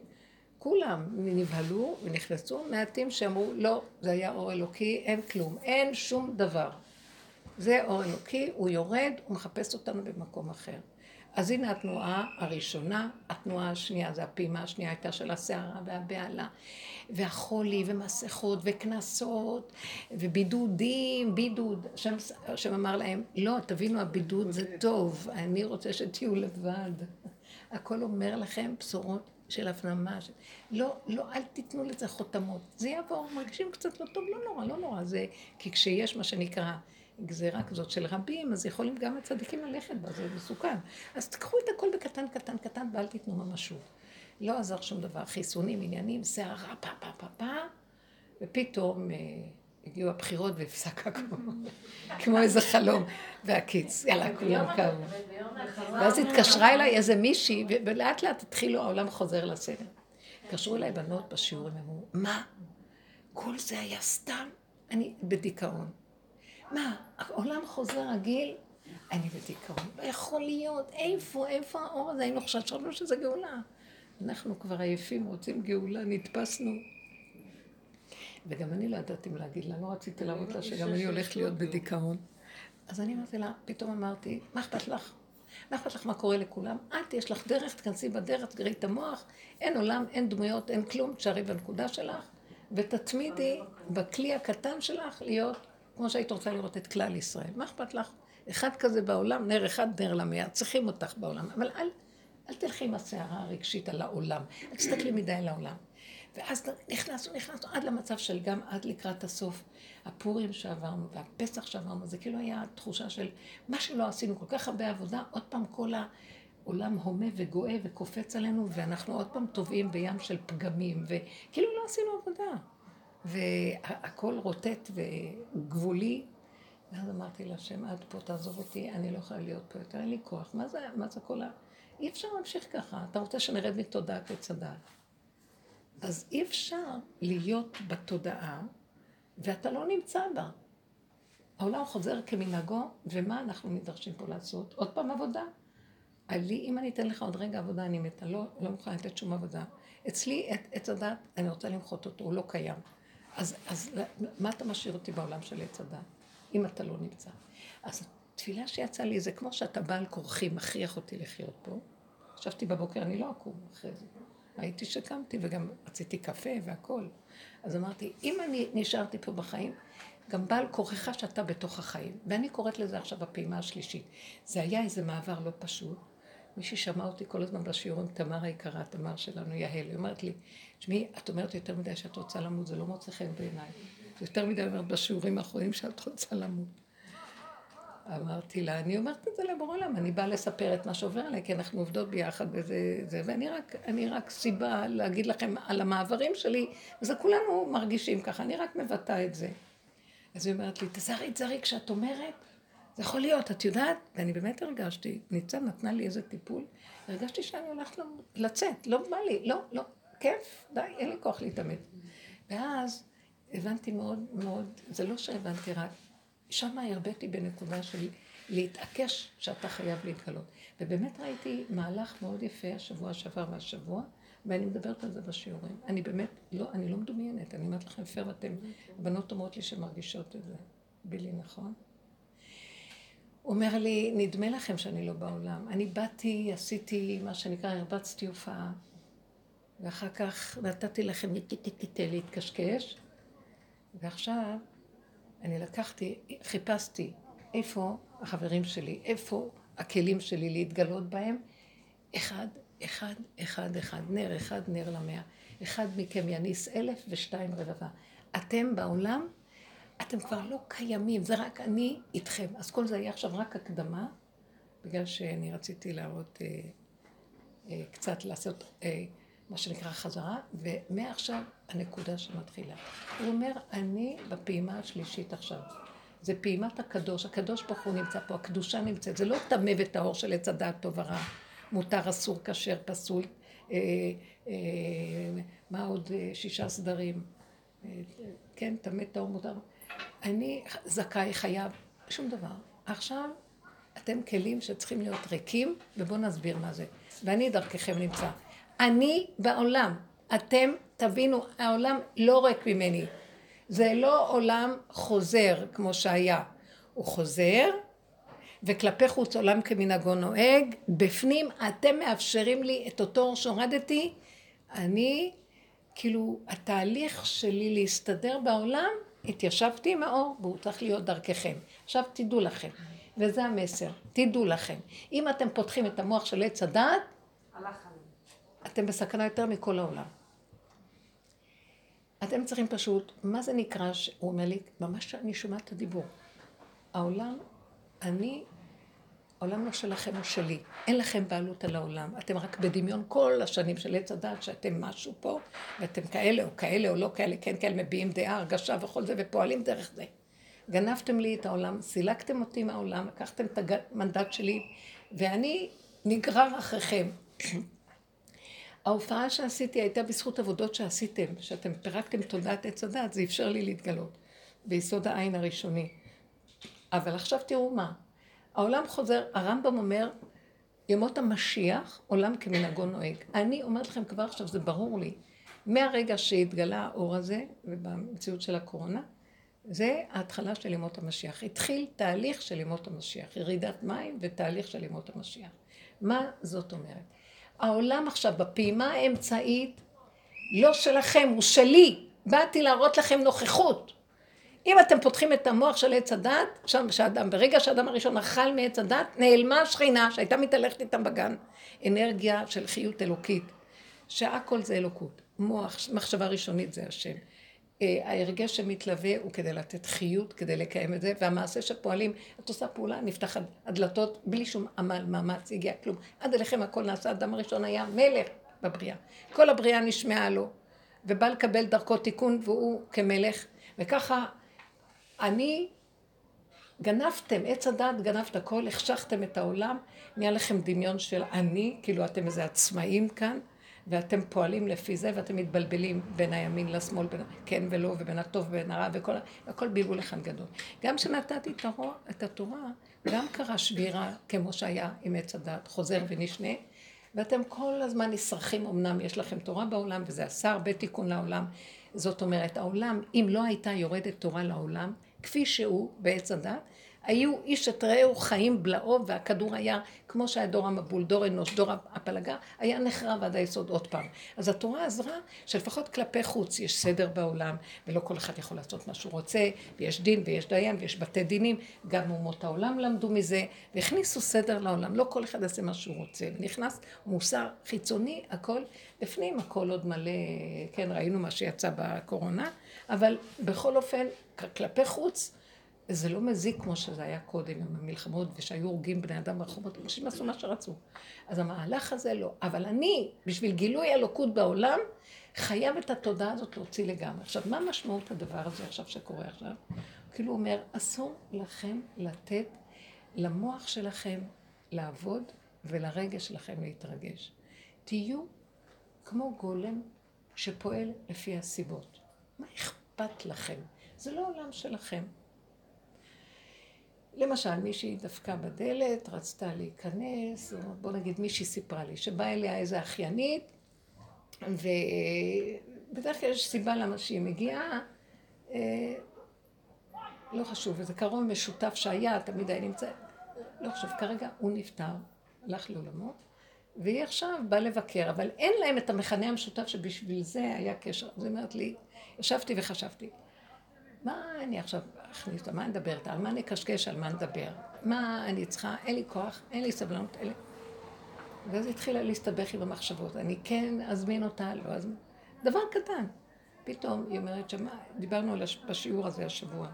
כולם נבהלו ונכנסו, מעטים שאמרו, לא, זה היה אור אלוקי, אין כלום, אין שום דבר. זה אור אלוקי, הוא יורד, הוא מחפש אותנו במקום אחר. אז הנה התנועה הראשונה, התנועה השנייה, זה הפעימה השנייה הייתה של הסערה והבהלה, והחולי, ומסכות, וקנסות, ובידודים, בידוד. השם, אמר להם, לא, תבינו, הבידוד זה טוב, אני רוצה שתהיו לבד. הכל אומר לכם בשורות של הפנמה. של... לא, לא, אל תיתנו לזה חותמות. זה יעבור, מרגישים קצת לא טוב, לא נורא, לא נורא. זה, כי כשיש מה שנקרא גזירה כזאת של רבים, אז יכולים גם הצדיקים ללכת בה, זה מסוכן. אז תקחו את הכל בקטן, קטן, קטן, ואל תיתנו ממשות. לא עזר שום דבר, חיסונים, עניינים, שערה, פה, פה, פה, פה, ופתאום אה, הגיעו הבחירות והפסק הכל, כמו איזה חלום. והקיץ, יאללה, כולם קמו. ואז התקשרה אליי איזה מישהי, ולאט לאט התחילו, העולם חוזר לסדר. התקשרו אליי בנות בשיעורים, אמרו, מה? כל זה היה סתם? אני בדיכאון. מה, העולם חוזר רגיל? אני בדיכאון. לא יכול להיות, איפה, איפה האור הזה? היינו חשבנו שזה גאולה. אנחנו כבר עייפים, רוצים גאולה, נתפסנו. וגם אני לא ידעתי מה להגיד לה, לא רציתי להראות לה שגם אני הולכת להיות בדיכאון. אז אני אמרתי לה, פתאום אמרתי, מה אכפת לך? מה אכפת לך מה קורה לכולם? את, יש לך דרך, תכנסי בדרך, תגרי את המוח, אין עולם, אין דמויות, אין כלום, תשארי בנקודה שלך, ותתמידי בכלי הקטן שלך להיות כמו שהיית רוצה לראות את כלל ישראל. מה אכפת לך? אחד כזה בעולם, נר אחד, נר למאה, צריכים אותך בעולם. אבל אל, אל תלכי עם הסערה הרגשית על העולם. אל תסתכלי מדי על העולם. ואז נכנסנו, נכנסנו עד למצב של גם עד לקראת הסוף. הפורים שעברנו והפסח שעברנו, זה כאילו היה תחושה של מה שלא עשינו, כל כך הרבה עבודה, עוד פעם כל העולם הומה וגואה וקופץ עלינו, ואנחנו עוד פעם טובעים בים של פגמים, וכאילו לא עשינו עבודה. והכל רוטט וגבולי. ואז אמרתי להשם, עד פה תעזוב אותי, אני לא יכולה להיות פה יותר, אין לי כוח. מה זה, מה זה כל ה... אי אפשר להמשיך ככה. אתה רוצה שנרד מתודעת עץ הדעת. אז אי אפשר להיות בתודעה, ואתה לא נמצא בה. העולם חוזר כמנהגו, ומה אנחנו נדרשים פה לעשות? עוד פעם עבודה. לי, אם אני אתן לך עוד רגע עבודה, אני מתה, לא, לא מוכנה לתת שום עבודה. אצלי, עץ הדת, אני רוצה למחות אותו, הוא לא קיים. אז, אז מה אתה משאיר אותי בעולם של עץ הדת, אם אתה לא נמצא? אז התפילה שיצאה לי זה כמו שאתה בעל כורחי מכריח אותי לחיות פה. חשבתי בבוקר, אני לא אקום אחרי זה. הייתי שקמתי וגם רציתי קפה והכול. אז אמרתי, אם אני נשארתי פה בחיים, גם בעל כורחך שאתה בתוך החיים. ואני קוראת לזה עכשיו הפעימה השלישית. זה היה איזה מעבר לא פשוט, מישהי שמעה אותי כל הזמן בשיעורים, תמר היקרה, תמר שלנו, יהל, היא אומרת לי, תשמעי, את אומרת יותר מדי שאת רוצה למות, זה לא מוצא חן בעיניי. זה יותר מדי אומרת בשיעורים האחרונים שאת רוצה למות. אמרתי לה, אני אומרת את זה לבורא עולם, אני באה לספר את מה שעובר עליי, כי אנחנו עובדות ביחד וזה, זה, ואני רק, רק סיבה להגיד לכם על המעברים שלי, וזה כולנו מרגישים ככה, אני רק מבטאה את זה. אז היא אומרת לי, תזהרי, תזהרי, כשאת אומרת, זה יכול להיות, את יודעת? ואני באמת הרגשתי, ניצן נתנה לי איזה טיפול, הרגשתי שאני הולכת לצאת, לא בא לי, לא, לא, כיף, די, אין לי כוח להתאמץ. ואז הבנתי מאוד מאוד, זה לא שהבנתי רק, שם הרביתי בנקודה של להתעקש שאתה חייב להתגלות. ובאמת ראיתי מהלך מאוד יפה השבוע שעבר והשבוע, ואני מדברת על זה בשיעורים. אני באמת, לא, אני לא מדומיינת, אני אומרת לכם פייר, ואתם, הבנות אומרות לי שמרגישות את זה. בילי, נכון? אומר לי, נדמה לכם שאני לא בעולם. אני באתי, עשיתי מה שנקרא, הרבצתי הופעה, ואחר כך נתתי לכם להתקשקש, ועכשיו אני לקחתי, חיפשתי איפה החברים שלי, איפה הכלים שלי להתגלות בהם, אחד, אחד, אחד, אחד, נר אחד, נר למאה. אחד מכם יניס אלף ושתיים רבבה. אתם בעולם, אתם כבר לא קיימים, זה רק אני איתכם. אז כל זה היה עכשיו רק הקדמה, בגלל שאני רציתי להראות, אה, אה, קצת לעשות אה, מה שנקרא חזרה, ומעכשיו הנקודה שמתחילה. הוא אומר, אני בפעימה השלישית עכשיו. זה פעימת הקדוש, הקדוש ברוך הוא נמצא פה, הקדושה נמצאת, זה לא טמא וטהור של עץ הדעת טוב ורע, מותר, אסור, כשר, פסול, אה, אה, מה עוד, אה, שישה סדרים, אה, כן, טמא, טהור, מותר. אני זכאי, חייב, שום דבר. עכשיו, אתם כלים שצריכים להיות ריקים, ובואו נסביר מה זה. ואני דרככם נמצא. אני בעולם. אתם תבינו, העולם לא ריק ממני. זה לא עולם חוזר כמו שהיה. הוא חוזר, וכלפי חוץ עולם כמנהגו נוהג. בפנים אתם מאפשרים לי את אותו אור שהורדתי. אני, כאילו, התהליך שלי להסתדר בעולם, התיישבתי עם האור, והוא צריך להיות דרככם. עכשיו תדעו לכם, וזה המסר, תדעו לכם. אם אתם פותחים את המוח של עץ הדעת, אתם בסכנה יותר מכל העולם. אתם צריכים פשוט, מה זה נקרא, הוא אומר לי, ממש אני שומעת את הדיבור. העולם, אני, העולם לא שלכם, הוא שלי. אין לכם בעלות על העולם. אתם רק בדמיון כל השנים של עץ הדת, שאתם משהו פה, ואתם כאלה או כאלה או לא כאלה, כן כאלה, מביעים דעה, הרגשה וכל זה, ופועלים דרך זה. גנבתם לי את העולם, סילקתם אותי מהעולם, לקחתם את המנדט שלי, ואני נגרר אחריכם. ההופעה שעשיתי הייתה בזכות עבודות שעשיתם, שאתם פירקתם תודעת עץ הדת, זה אפשר לי להתגלות, ביסוד העין הראשוני. אבל עכשיו תראו מה, העולם חוזר, הרמב"ם אומר, ימות המשיח, עולם כמנהגו נוהג. אני אומרת לכם כבר עכשיו, זה ברור לי, מהרגע שהתגלה האור הזה, ובמציאות של הקורונה, זה ההתחלה של ימות המשיח. התחיל תהליך של ימות המשיח, ירידת מים ותהליך של ימות המשיח. מה זאת אומרת? העולם עכשיו בפעימה האמצעית לא שלכם, הוא שלי. באתי להראות לכם נוכחות. אם אתם פותחים את המוח של עץ הדת, שם שאדם, ברגע שאדם הראשון אכל מעץ הדת, נעלמה השכינה שהייתה מתהלכת איתם בגן. אנרגיה של חיות אלוקית, שהכל זה אלוקות. מוח, מחשבה ראשונית זה השם. אה, ההרגש שמתלווה הוא כדי לתת חיות, כדי לקיים את זה, והמעשה שפועלים, את עושה פעולה, נפתח הדלתות בלי שום עמל, מאמץ, הגיע כלום. עד אליכם הכל נעשה, אדם הראשון היה מלך בבריאה. כל הבריאה נשמעה לו, ובא לקבל דרכו תיקון, והוא כמלך, וככה אני, גנבתם, עץ הדת גנבת הכל, החשכתם את העולם, נהיה לכם דמיון של אני, כאילו אתם איזה עצמאים כאן. ואתם פועלים לפי זה, ואתם מתבלבלים בין הימין לשמאל, בין כן ולא, ובין הטוב ובין הרע, וכל, הכל בלבול אחד גדול. גם כשנתתי את, את התורה, גם קרה שבירה, כמו שהיה עם עץ הדת, חוזר ונשנה, ואתם כל הזמן נשרכים, אמנם יש לכם תורה בעולם, וזה עשה הרבה תיקון לעולם. זאת אומרת, העולם, אם לא הייתה יורדת תורה לעולם, כפי שהוא בעץ הדת, היו איש את רעהו חיים בלעו, והכדור היה, כמו שהיה דור המבול, דור אנוש, דור הפלגה, היה נחרב עד היסוד עוד פעם. אז התורה עזרה שלפחות כלפי חוץ יש סדר בעולם, ולא כל אחד יכול לעשות מה שהוא רוצה, ויש דין ויש דיין ויש בתי דינים, גם אומות העולם למדו מזה, והכניסו סדר לעולם, לא כל אחד יעשה מה שהוא רוצה. ונכנס מוסר חיצוני, הכל, בפנים הכל עוד מלא, כן, ראינו מה שיצא בקורונה, אבל בכל אופן, כלפי חוץ, זה לא מזיק כמו שזה היה קודם עם המלחמות, ושהיו הורגים בני אדם ברחובות, אנשים עשו מה שרצו. אז המהלך הזה לא. אבל אני, בשביל גילוי אלוקות בעולם, חייב את התודעה הזאת להוציא לגמרי. עכשיו, מה משמעות הדבר הזה עכשיו שקורה עכשיו? כאילו הוא אומר, אסור לכם לתת למוח שלכם לעבוד ולרגש שלכם להתרגש. תהיו כמו גולם שפועל לפי הסיבות. מה אכפת לכם? זה לא עולם שלכם. למשל, מישהי דפקה בדלת, רצתה להיכנס, או בוא נגיד מישהי סיפרה לי, שבאה אליה איזה אחיינית, ובדרך כלל יש סיבה למה שהיא מגיעה, אה, לא חשוב, איזה קרוב משותף שהיה, תמיד היה נמצא, לא חשוב, כרגע הוא נפטר, הלך לעולמו, והיא עכשיו באה לבקר, אבל אין להם את המכנה המשותף שבשביל זה היה קשר. אז היא אומרת לי, ישבתי וחשבתי, מה אני עכשיו אכניס אותה, מה אני אדבר איתה, על מה אני אקשקש, על מה נדבר, מה אני צריכה, אין לי כוח, אין לי סבלנות, אין לי... ואז התחילה להסתבך עם המחשבות, אני כן אזמין אותה, לא אזמין, דבר קטן. פתאום היא אומרת, שמה, דיברנו על הש... בשיעור הזה השבוע,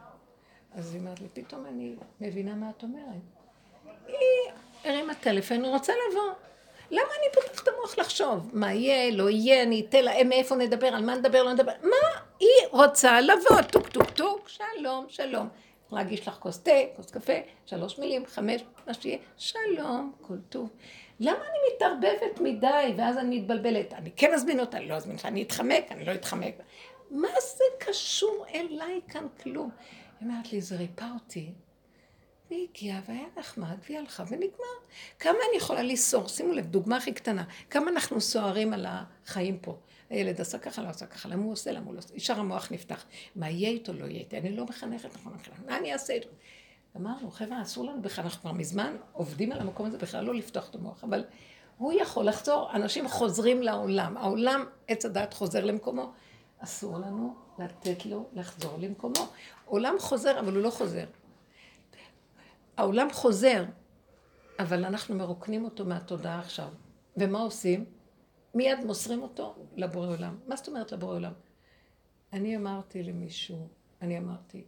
אז היא אומרת לי, פתאום אני מבינה מה את אומרת. היא הרימה טלפון, רוצה לבוא. למה אני פותחת את המוח לחשוב? מה יהיה, לא יהיה, אני אתן להם מאיפה נדבר, על מה נדבר, לא נדבר. מה? היא רוצה לבוא, טוק טוק טוק, שלום, שלום. להגיש לך כוס תה, כוס קפה, שלוש מילים, חמש, מה שיהיה, שלום, כל טוב. למה אני מתערבבת מדי, ואז אני מתבלבלת? אני כן אזמין אותה, לא אזמין אותה, אני אתחמק, אני לא אתחמק. מה זה קשור אליי כאן כלום? היא אומרת לי, זה ריפא אותי. והיא הגיעה והיה נחמד, והיא הלכה ונגמר. כמה אני יכולה לסעור? שימו לב, דוגמה הכי קטנה. כמה אנחנו סוערים על החיים פה. הילד עשה ככה, לא עשה ככה, למה הוא עושה, למה הוא לא עושה. ישר המוח נפתח. מה יהיה איתו, לא יהיה איתי. אני לא מחנכת נכון, מה אני אעשה איתו? אמרנו, חבר'ה, אסור לנו בכלל, אנחנו כבר מזמן עובדים על המקום הזה בכלל לא לפתוח את המוח, אבל הוא יכול לחזור, אנשים חוזרים לעולם. העולם, עץ הדת חוזר למקומו. אסור לנו לתת לו לחזור למקומו. עולם חוזר, אבל הוא לא חוזר. העולם חוזר, אבל אנחנו מרוקנים אותו מהתודעה עכשיו. ומה עושים? מיד מוסרים אותו לבורא עולם. מה זאת אומרת לבורא עולם? אני אמרתי למישהו, אני אמרתי,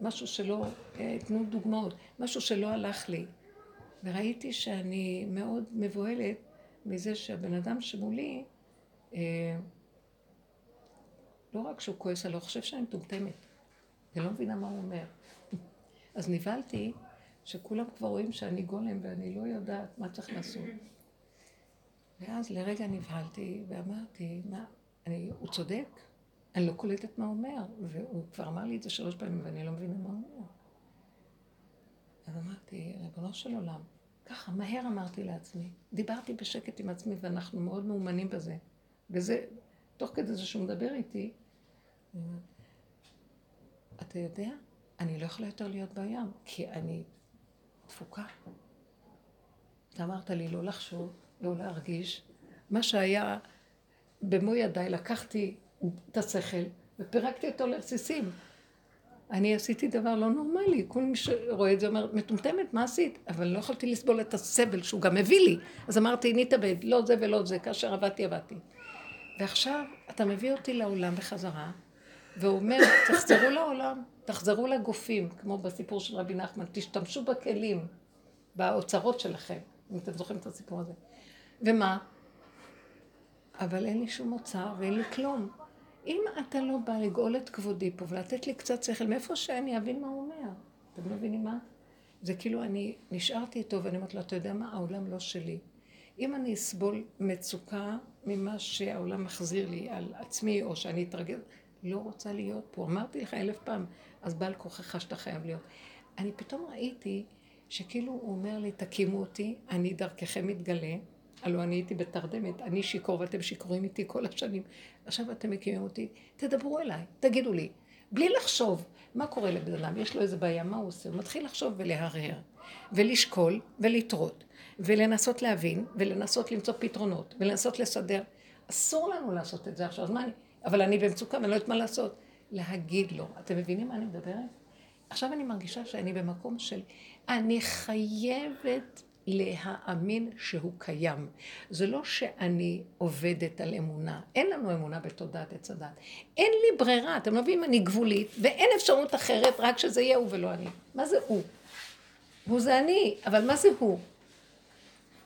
משהו שלא, אה, תנו דוגמאות, משהו שלא הלך לי. וראיתי שאני מאוד מבוהלת מזה שהבן אדם שמולי, אה, לא רק שהוא כועס עליו, הוא חושב שאני מטומטמת. אני לא מבינה מה הוא אומר. אז נבהלתי שכולם כבר רואים שאני גולם ואני לא יודעת מה צריך לעשות. ואז לרגע נבהלתי ואמרתי, מה, אני, הוא צודק? אני לא קולטת מה הוא אומר, והוא כבר אמר לי את זה שלוש פעמים ואני לא מבינה מה הוא אומר. אז אמרתי, ריבונו של עולם, ככה, מהר אמרתי לעצמי. דיברתי בשקט עם עצמי ואנחנו מאוד מאומנים בזה. וזה, תוך כדי זה שהוא מדבר איתי, אתה יודע, אני לא יכולה יותר להיות בים, כי אני תפוקה. אתה אמרת לי לא לחשוב, לא להרגיש. מה שהיה במו ידיי, לקחתי את השכל ופירקתי אותו לרסיסים. אני עשיתי דבר לא נורמלי, כל מי שרואה את זה אומר, מטומטמת, מה עשית? אבל לא יכולתי לסבול את הסבל שהוא גם מביא לי. אז אמרתי, נתאבד, לא זה ולא זה, כאשר עבדתי, עבדתי. ועכשיו אתה מביא אותי לעולם בחזרה, והוא אומר, תחזרו לעולם, תחזרו לגופים, כמו בסיפור של רבי נחמן, תשתמשו בכלים, באוצרות שלכם, אם אתם זוכרים את הסיפור הזה. ומה? אבל אין לי שום אוצר ואין לי כלום. אם אתה לא בא לגאול את כבודי פה ולתת לי קצת שכל, מאיפה שאני אבין מה הוא אומר? אתם לא מבינים מה? זה כאילו אני נשארתי איתו ואני אומרת לו, אתה יודע מה? העולם לא שלי. אם אני אסבול מצוקה ממה שהעולם מחזיר לי על עצמי, או שאני אתרגל, לא רוצה להיות פה. אמרתי לך אלף פעם, אז בעל כוחך שאתה חייב להיות. אני פתאום ראיתי שכאילו הוא אומר לי, תקימו אותי, אני דרככם מתגלה, הלוא אני הייתי בתרדמת, אני שיכור ואתם שיכורים איתי כל השנים, עכשיו אתם מקימים אותי, תדברו אליי, תגידו לי, בלי לחשוב. מה קורה לבן אדם? יש לו איזה בעיה, מה הוא עושה? הוא מתחיל לחשוב ולהרהר, ולשקול, ולטרות, ולנסות להבין, ולנסות למצוא פתרונות, ולנסות לסדר. אסור לנו לעשות את זה עכשיו, אז מה אני... אבל אני במצוקה ואני לא יודעת מה לעשות. להגיד לו. אתם מבינים מה אני מדברת? עכשיו אני מרגישה שאני במקום של... אני חייבת להאמין שהוא קיים. זה לא שאני עובדת על אמונה. אין לנו אמונה בתודעת עץ הדת. אין לי ברירה, אתם לא מבינים, אני גבולית, ואין אפשרות אחרת, רק שזה יהיה הוא ולא אני. מה זה הוא? הוא זה אני, אבל מה זה הוא?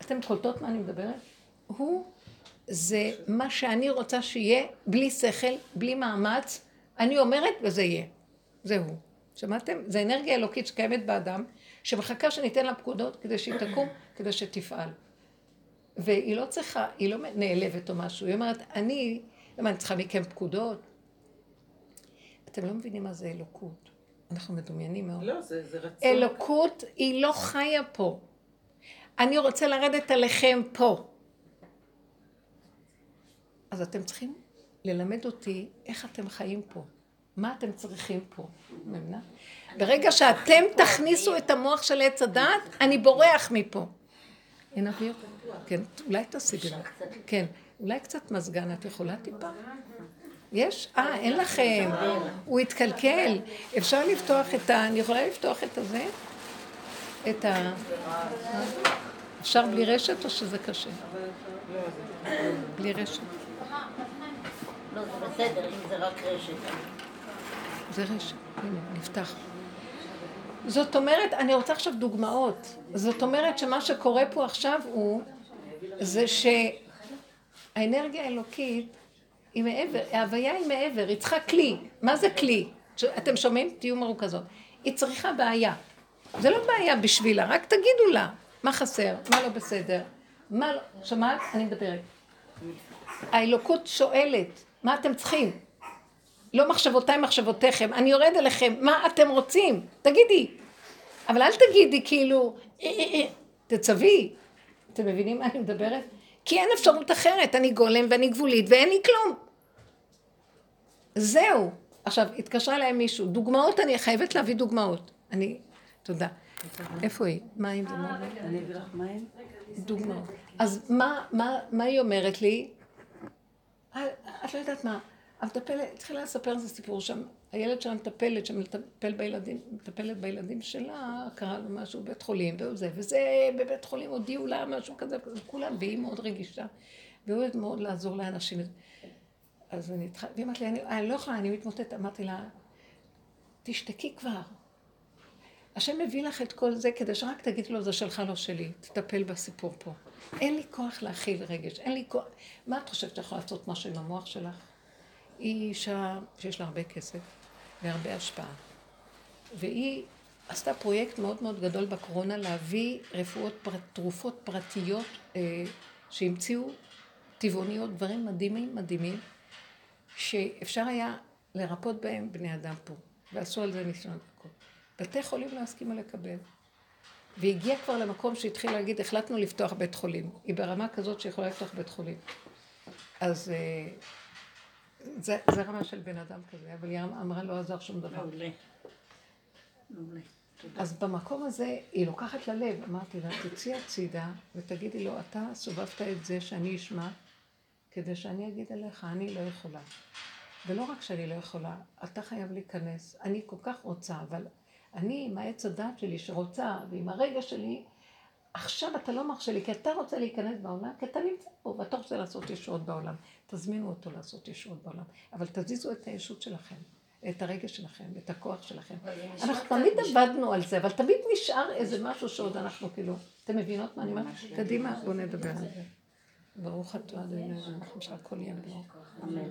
אתם קולטות מה אני מדברת? הוא זה מה שאני רוצה שיהיה, בלי שכל, בלי מאמץ. אני אומרת וזה יהיה. זה הוא. שמעתם? זה אנרגיה אלוקית שקיימת באדם, שמחכה שניתן לה פקודות כדי שהיא תקום, כדי שתפעל. והיא לא צריכה, היא לא נעלבת או משהו, היא אומרת, אני, למה אני צריכה מכם פקודות? אתם לא מבינים מה זה אלוקות. אנחנו מדומיינים מאוד. לא, זה, זה רצון. אלוקות היא לא חיה פה. אני רוצה לרדת עליכם פה. אז אתם צריכים ללמד אותי איך אתם חיים פה. מה אתם צריכים פה? מבינה? ברגע שאתם תכניסו את המוח של עץ הדעת, אני בורח מפה. אין אוויר? כן, אולי תשיגי לי. כן, אולי קצת מזגן, את יכולה טיפה? יש? אה, אין לכם. הוא התקלקל. אפשר לפתוח את ה... אני יכולה לפתוח את הזה? את ה... אפשר בלי רשת או שזה קשה? בלי רשת. לא, זה בסדר, אם זה רק רשת. זה רשת, הנה, נפתח. זאת אומרת, אני רוצה עכשיו דוגמאות. זאת אומרת שמה שקורה פה עכשיו הוא, זה שהאנרגיה האלוקית היא מעבר, ההוויה היא מעבר, היא צריכה כלי. מה זה כלי? אתם שומעים? תהיו מרוכזות. היא צריכה בעיה. זה לא בעיה בשבילה, רק תגידו לה מה חסר, מה לא בסדר, מה לא... שמעת? אני מדברת. האלוקות שואלת, מה אתם צריכים? לא מחשבותיי מחשבותיכם, אני יורד אליכם, מה אתם רוצים? תגידי. אבל אל תגידי כאילו, אה, אה, אה, תצווי. אתם מבינים מה אני מדברת? כי אין אפשרות אחרת, אני גולם ואני גבולית ואין לי כלום. זהו. עכשיו, התקשרה אליי מישהו, דוגמאות, אני חייבת להביא דוגמאות. אני, תודה. איפה היא? מים זה מאוד... אני אביא לך מים? דוגמאות. אז מה היא אומרת לי? את לא יודעת מה, המטפלת, התחילה לספר איזה סיפור שם, הילד שלה מטפלת, שמטפל בילדים, מטפלת בילדים שלה, קרה לו משהו בבית חולים, וזה, וזה בבית חולים הודיעו לה משהו כזה, כולם, והיא מאוד רגישה, והיא אוהבת מאוד לעזור לאנשים. אז אני התחלתי, והיא אמרת לי, אני, אני לא יכולה, אני מתמוטטת, אמרתי לה, תשתקי כבר. השם מביא לך את כל זה כדי שרק תגידי לו, זה שלך, לא שלי, תטפל בסיפור פה. אין לי כוח להכיל רגש, אין לי כוח... מה את חושבת שאת יכולה לעשות משהו עם המוח שלך? היא אישה שיש לה הרבה כסף והרבה השפעה. והיא עשתה פרויקט מאוד מאוד גדול בקורונה להביא רפואות, פרט, תרופות פרטיות אה, שהמציאו טבעוניות, דברים מדהימים מדהימים, שאפשר היה לרפות בהם בני אדם פה. ועשו על זה ניסיונות הכל. בתי חולים לא הסכימו לקבל. והיא הגיעה כבר למקום שהתחילה להגיד, החלטנו לפתוח בית חולים. היא ברמה כזאת שיכולה לפתוח בית חולים. אז אה, זה, זה רמה של בן אדם כזה, אבל היא אמרה לא עזר שום דבר. מעולה. מעולה. אז במקום הזה היא לוקחת ללב, אמרתי לה, תצאי הצידה ותגידי לו, אתה סובבת את זה שאני אשמע, כדי שאני אגיד אליך, אני לא יכולה. ולא רק שאני לא יכולה, אתה חייב להיכנס. אני כל כך רוצה, אבל אני עם העץ הדת שלי שרוצה, ועם הרגע שלי, עכשיו אתה לא מרשה לי, כי אתה רוצה להיכנס בעולם, כי אתה נמצא פה, ואתה רוצה לעשות ישועות בעולם. תזמינו אותו לעשות ישועות בעולם. אבל תזיזו את הישות שלכם, את הרגש שלכם, את הכוח שלכם. אנחנו תמיד עבדנו על זה, אבל תמיד נשאר איזה משהו שעוד אנחנו כאילו... אתם מבינות מה אני אומרת? קדימה, בואו נדבר על זה. ברוך אתה, אדוני, אנחנו שהכל יהיה בלוק. אמן.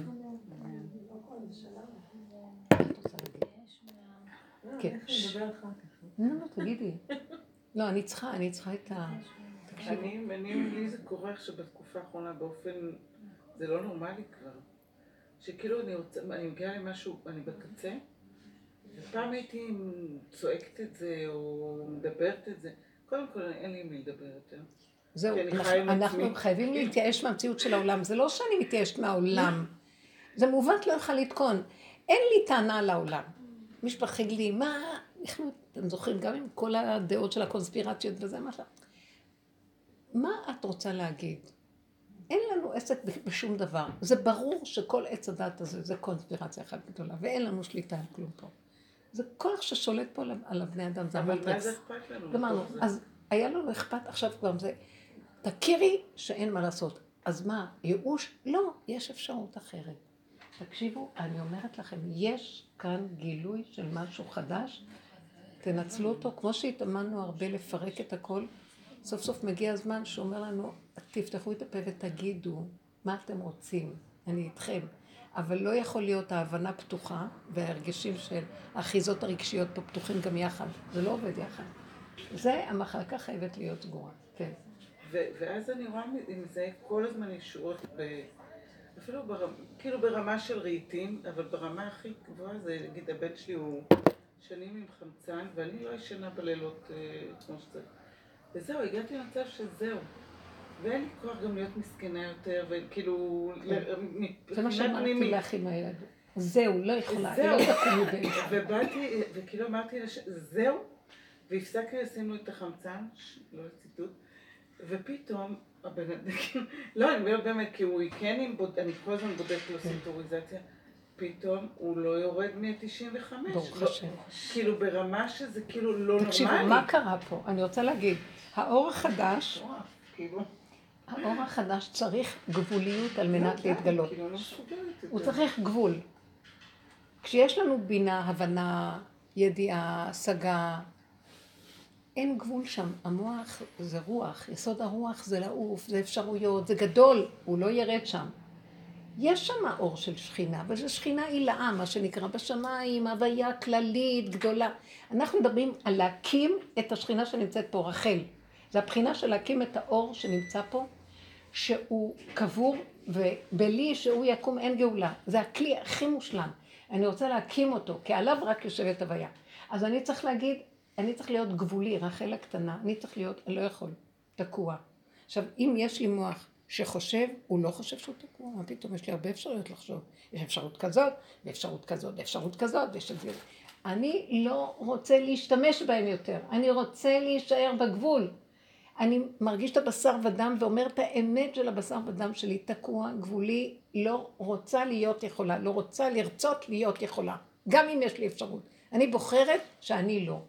כן. לא, לא, תגידי. לא, אני צריכה, אני צריכה את ה... אני, אני, לי זה קורה עכשיו בתקופה האחרונה באופן, זה לא נורמלי כבר. שכאילו אני רוצה, אני מגיעה למשהו, אני בקצה, ופעם הייתי צועקת את זה, או מדברת את זה. קודם כל, אין לי מי לדבר יותר. זהו, אנחנו. חייבים להתייאש מהמציאות של העולם. זה לא שאני מתייאשת מהעולם. זה מעוות לא יוכל לתקון. אין לי טענה לעולם. מישהו לי, מה, אנחנו, אתם זוכרים, גם עם כל הדעות של הקונספירציות וזה, מה ש... מה את רוצה להגיד? אין לנו עסק בשום דבר. זה ברור שכל עץ הדת הזה זה קונספירציה אחת גדולה, ואין לנו שליטה על כלום פה. זה כוח ששולט פה על הבני אדם, זה המטריקס. אבל מה זה אכפת לנו? גמרנו. אז היה לנו אכפת, עכשיו כבר זה, תכירי שאין מה לעשות. אז מה, ייאוש? לא, יש אפשרות אחרת. תקשיבו, אני אומרת לכם, יש כאן גילוי של משהו חדש, תנצלו אותו, כמו שהתאמנו הרבה לפרק את הכל, סוף סוף מגיע הזמן שאומר לנו, תפתחו את הפה ותגידו מה אתם רוצים, אני איתכם. אבל לא יכול להיות ההבנה פתוחה וההרגשים של האחיזות הרגשיות פה פתוחים גם יחד. זה לא עובד יחד. זה, המחלקה חייבת להיות סגורה, כן. ואז אני רואה עם זה כל הזמן ישועות, אפילו ברמה, כאילו ברמה של רהיטים, אבל ברמה הכי גבוהה זה, נגיד הבן שלי הוא שנים עם חמצן, ואני לא ישנה בלילות אה, כמו שצריך. וזהו, הגעתי למצב שזהו. ואין לי כוח גם להיות מסכנה יותר, וכאילו... כן. זה מה שאמרתי לך עם היד. זהו, לא יכולה, היא לא באמצע. ובאתי, וכאילו אמרתי לה, זהו, והפסקתי לשים לו את החמצן, לא ציטוט, ופתאום הבן אדם, לא, אני אומרת באמת, כי הוא כן, אני כל הזמן בודקת לו כן. סינטוריזציה. פתאום הוא לא יורד מ-95. ברוך השם. כאילו ברמה שזה כאילו לא נורמלי. תקשיבו, מה קרה פה? אני רוצה להגיד, האור החדש, כאילו. האור החדש צריך גבוליות על מנת לא, להתגלות. כאילו, לא הוא צריך גבול. כשיש לנו בינה, הבנה, ידיעה, השגה, אין גבול שם. המוח זה רוח, יסוד הרוח זה לעוף, זה אפשרויות, זה גדול, הוא לא ירד שם. יש שם אור של שכינה, אבל זו שכינה עילאה, מה שנקרא בשמיים, הוויה כללית, גדולה. אנחנו מדברים על להקים את השכינה שנמצאת פה, רחל. זה הבחינה של להקים את האור שנמצא פה, שהוא קבור, ובלי שהוא יקום אין גאולה. זה הכלי הכי מושלם. אני רוצה להקים אותו, כי עליו רק יושבת הוויה. אז אני צריך להגיד, אני צריך להיות גבולי, רחל הקטנה, אני צריך להיות, אני לא יכול, תקוע. עכשיו, אם יש לי מוח שחושב, הוא לא חושב שהוא תקוע, מה פתאום, יש לי הרבה אפשרויות לחשוב. יש אפשרות כזאת, ואפשרות כזאת, ואפשרות כזאת, ויש את זה. אני לא רוצה להשתמש בהם יותר, אני רוצה להישאר בגבול. אני מרגיש את הבשר ודם ואומר את האמת של הבשר ודם שלי, תקוע, גבולי, לא רוצה להיות יכולה, לא רוצה לרצות להיות יכולה, גם אם יש לי אפשרות. אני בוחרת שאני לא,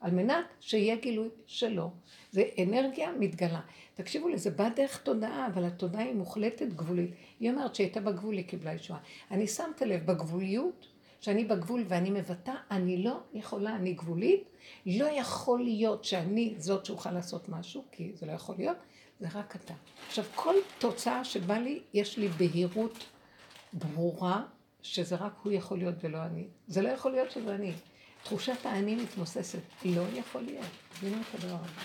על מנת שיהיה גילוי שלא. זה אנרגיה מתגלה. תקשיבו לזה, בא דרך תודעה, אבל התודעה היא מוחלטת גבולית. היא אומרת שהייתה בגבול, היא קיבלה ישועה. אני שמת לב, בגבוליות, שאני בגבול ואני מבטא, אני לא יכולה, אני גבולית, לא יכול להיות שאני זאת שאוכל לעשות משהו, כי זה לא יכול להיות, זה רק אתה. עכשיו, כל תוצאה שבא לי, יש לי בהירות ברורה, שזה רק הוא יכול להיות ולא אני. זה לא יכול להיות שזה אני. תחושת האני מתמוססת. לא יכול להיות. תבינו את הדבר הזה.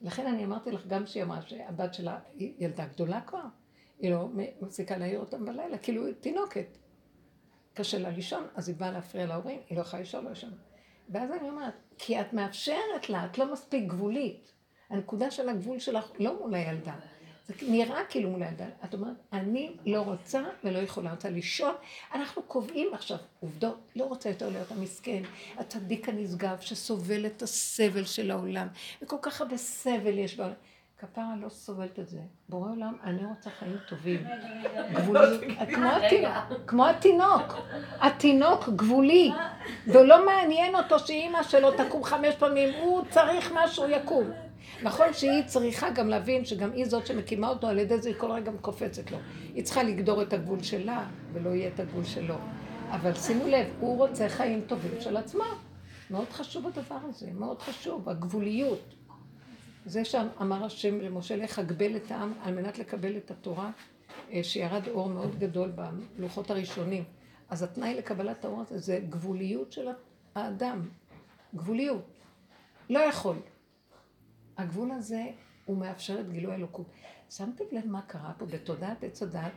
לכן אני אמרתי לך גם שהיא אמרה שהבת שלה היא ילדה גדולה כבר, היא לא מפסיקה להעיר אותם בלילה, כאילו היא תינוקת. קשה לה לישון, אז היא באה להפריע להורים, היא לא יכולה לישון, לא ישנה. ואז אני אומרת, כי את מאפשרת לה, את לא מספיק גבולית. הנקודה של הגבול שלך לא מול הילדה. זה נראה כאילו מול הילדה. את אומרת, אני לא רוצה ולא יכולה רוצה לישון. אנחנו קובעים עכשיו עובדות, לא רוצה יותר להיות המסכן, הצדיק הנשגב שסובל את הסבל של העולם, וכל כך הרבה סבל יש בעולם. כפרה לא סובלת את זה. בורא עולם, אני רוצה חיים טובים. גבוליות, כמו התינוק. התינוק גבולי, ולא מעניין אותו שאימא שלו תקום חמש פעמים, הוא צריך משהו יקום. נכון שהיא צריכה גם להבין שגם היא זאת שמקימה אותו, על ידי זה היא כל רגע קופצת לו. היא צריכה לגדור את הגבול שלה, ולא יהיה את הגבול שלו. אבל שימו לב, הוא רוצה חיים טובים של עצמו. מאוד חשוב הדבר הזה, מאוד חשוב, הגבוליות. זה שאמר השם למשה לך הגבל את העם על מנת לקבל את התורה, אה, שירד אור מאוד גדול בלוחות הראשונים. אז התנאי לקבלת האור הזה זה גבוליות של האדם. גבוליות. לא יכול. הגבול הזה, הוא מאפשר את גילוי אלוקות. שמתם לב מה קרה פה בתודעת עץ הדת,